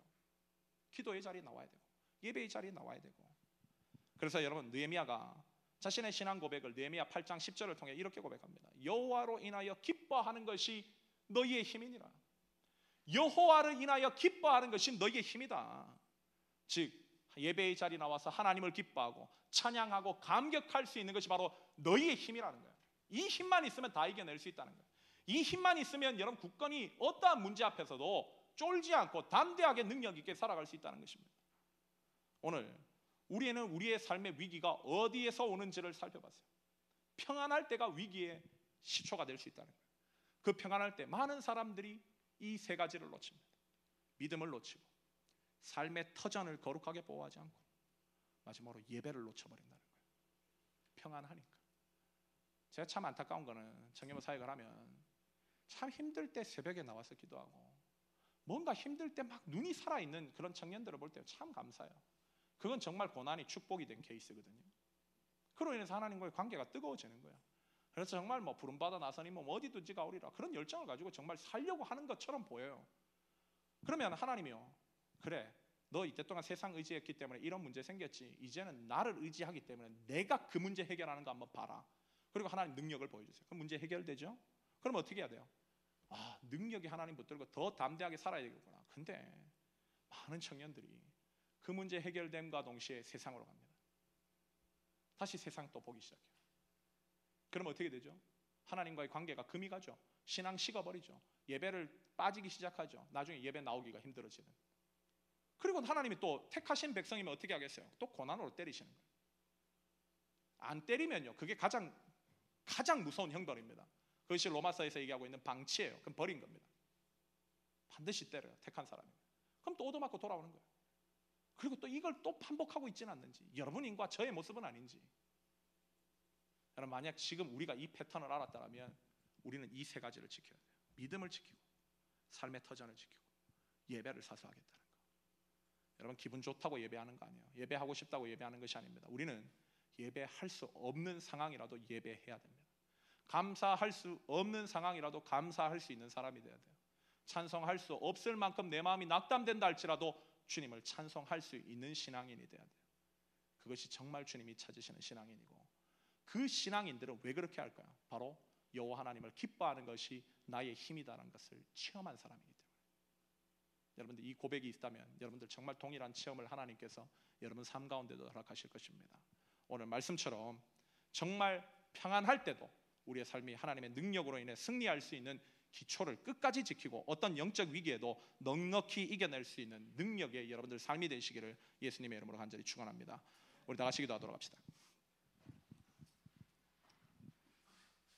기도의 자리에 나와야 되고 예배의 자리에 나와야 되고. 그래서 여러분 느헤미야가 자신의 신앙 고백을 느헤미야 8장 10절을 통해 이렇게 고백합니다. 여호와로 인하여 기뻐하는 것이 너희의 힘이니라. 여호와를 인하여 기뻐하는 것이 너희의 힘이다. 즉 예배의 자리 나와서 하나님을 기뻐하고 찬양하고 감격할 수 있는 것이 바로 너희의 힘이라는 거예요. 이 힘만 있으면 다 이겨낼 수 있다는 거예요. 이 힘만 있으면 여러분 국권이 어떠한 문제 앞에서도 쫄지 않고 담대하게 능력 있게 살아갈 수 있다는 것입니다. 오늘 우리는 우리의 삶의 위기가 어디에서 오는지를 살펴봤어요. 평안할 때가 위기의 시초가 될 수 있다는 거예요. 그 평안할 때 많은 사람들이 이 세 가지를 놓칩니다. 믿음을 놓치고 삶의 터전을 거룩하게 보호하지 않고 마지막으로 예배를 놓쳐버린다는 거예요. 평안하니까. 제가 참 안타까운 거는 청년부 사역을 하면 참 힘들 때 새벽에 나와서 기도하고 뭔가 힘들 때 막 눈이 살아있는 그런 청년들을 볼 때 참 감사해요. 그건 정말 고난이 축복이 된 케이스거든요. 그로 인해서 하나님과의 관계가 뜨거워지는 거예요. 그래서 정말 뭐 부름받아 나서니 뭐 어디든지 가오리라 그런 열정을 가지고 정말 살려고 하는 것처럼 보여요. 그러면 하나님이요. 그래. 너 이때 동안 세상 의지했기 때문에 이런 문제 생겼지. 이제는 나를 의지하기 때문에 내가 그 문제 해결하는 거 한번 봐라. 그리고 하나님 능력을 보여주세요. 그럼 문제 해결되죠? 그럼 어떻게 해야 돼요? 아, 능력이 하나님 붙들고 더 담대하게 살아야 되겠구나. 근데 많은 청년들이 그 문제 해결됨과 동시에 세상으로 갑니다. 다시 세상 또 보기 시작해요. 그럼 어떻게 되죠? 하나님과의 관계가 금이 가죠. 신앙 식어버리죠. 예배를 빠지기 시작하죠. 나중에 예배 나오기가 힘들어지는. 그리고 하나님이 또 택하신 백성이면 어떻게 하겠어요? 또 고난으로 때리시는 거예요. 안 때리면요. 그게 가장 가장 무서운 형벌입니다. 그것이 로마서에서 얘기하고 있는 방치예요. 그럼 버린 겁니다. 반드시 때려요. 택한 사람이. 그럼 또 얻어맞고 돌아오는 거예요. 그리고 또 이걸 또 반복하고 있지는 않는지 여러분인과 저의 모습은 아닌지 여러분 만약 지금 우리가 이 패턴을 알았다면 우리는 이 세 가지를 지켜야 돼요. 믿음을 지키고 삶의 터전을 지키고 예배를 사수하겠다는 거. 여러분 기분 좋다고 예배하는 거 아니에요. 예배하고 싶다고 예배하는 것이 아닙니다. 우리는 예배할 수 없는 상황이라도 예배해야 됩니다. 감사할 수 없는 상황이라도 감사할 수 있는 사람이 되어야 돼요. 찬송할 수 없을 만큼 내 마음이 낙담된다 할지라도 주님을 찬송할 수 있는 신앙인이 되어야 돼요. 그것이 정말 주님이 찾으시는 신앙인이고 그 신앙인들은 왜 그렇게 할까요? 바로 여호와 하나님을 기뻐하는 것이 나의 힘이다라는 것을 체험한 사람이기 때문에 여러분들 이 고백이 있다면 여러분들 정말 동일한 체험을 하나님께서 여러분 삶 가운데도 허락하실 것입니다. 오늘 말씀처럼 정말 평안할 때도 우리의 삶이 하나님의 능력으로 인해 승리할 수 있는 기초를 끝까지 지키고 어떤 영적 위기에도 넉넉히 이겨낼 수 있는 능력의 여러분들 삶이 되시기를 예수님의 이름으로 간절히 축원합니다. 우리 다 같이 기도하도록 합시다.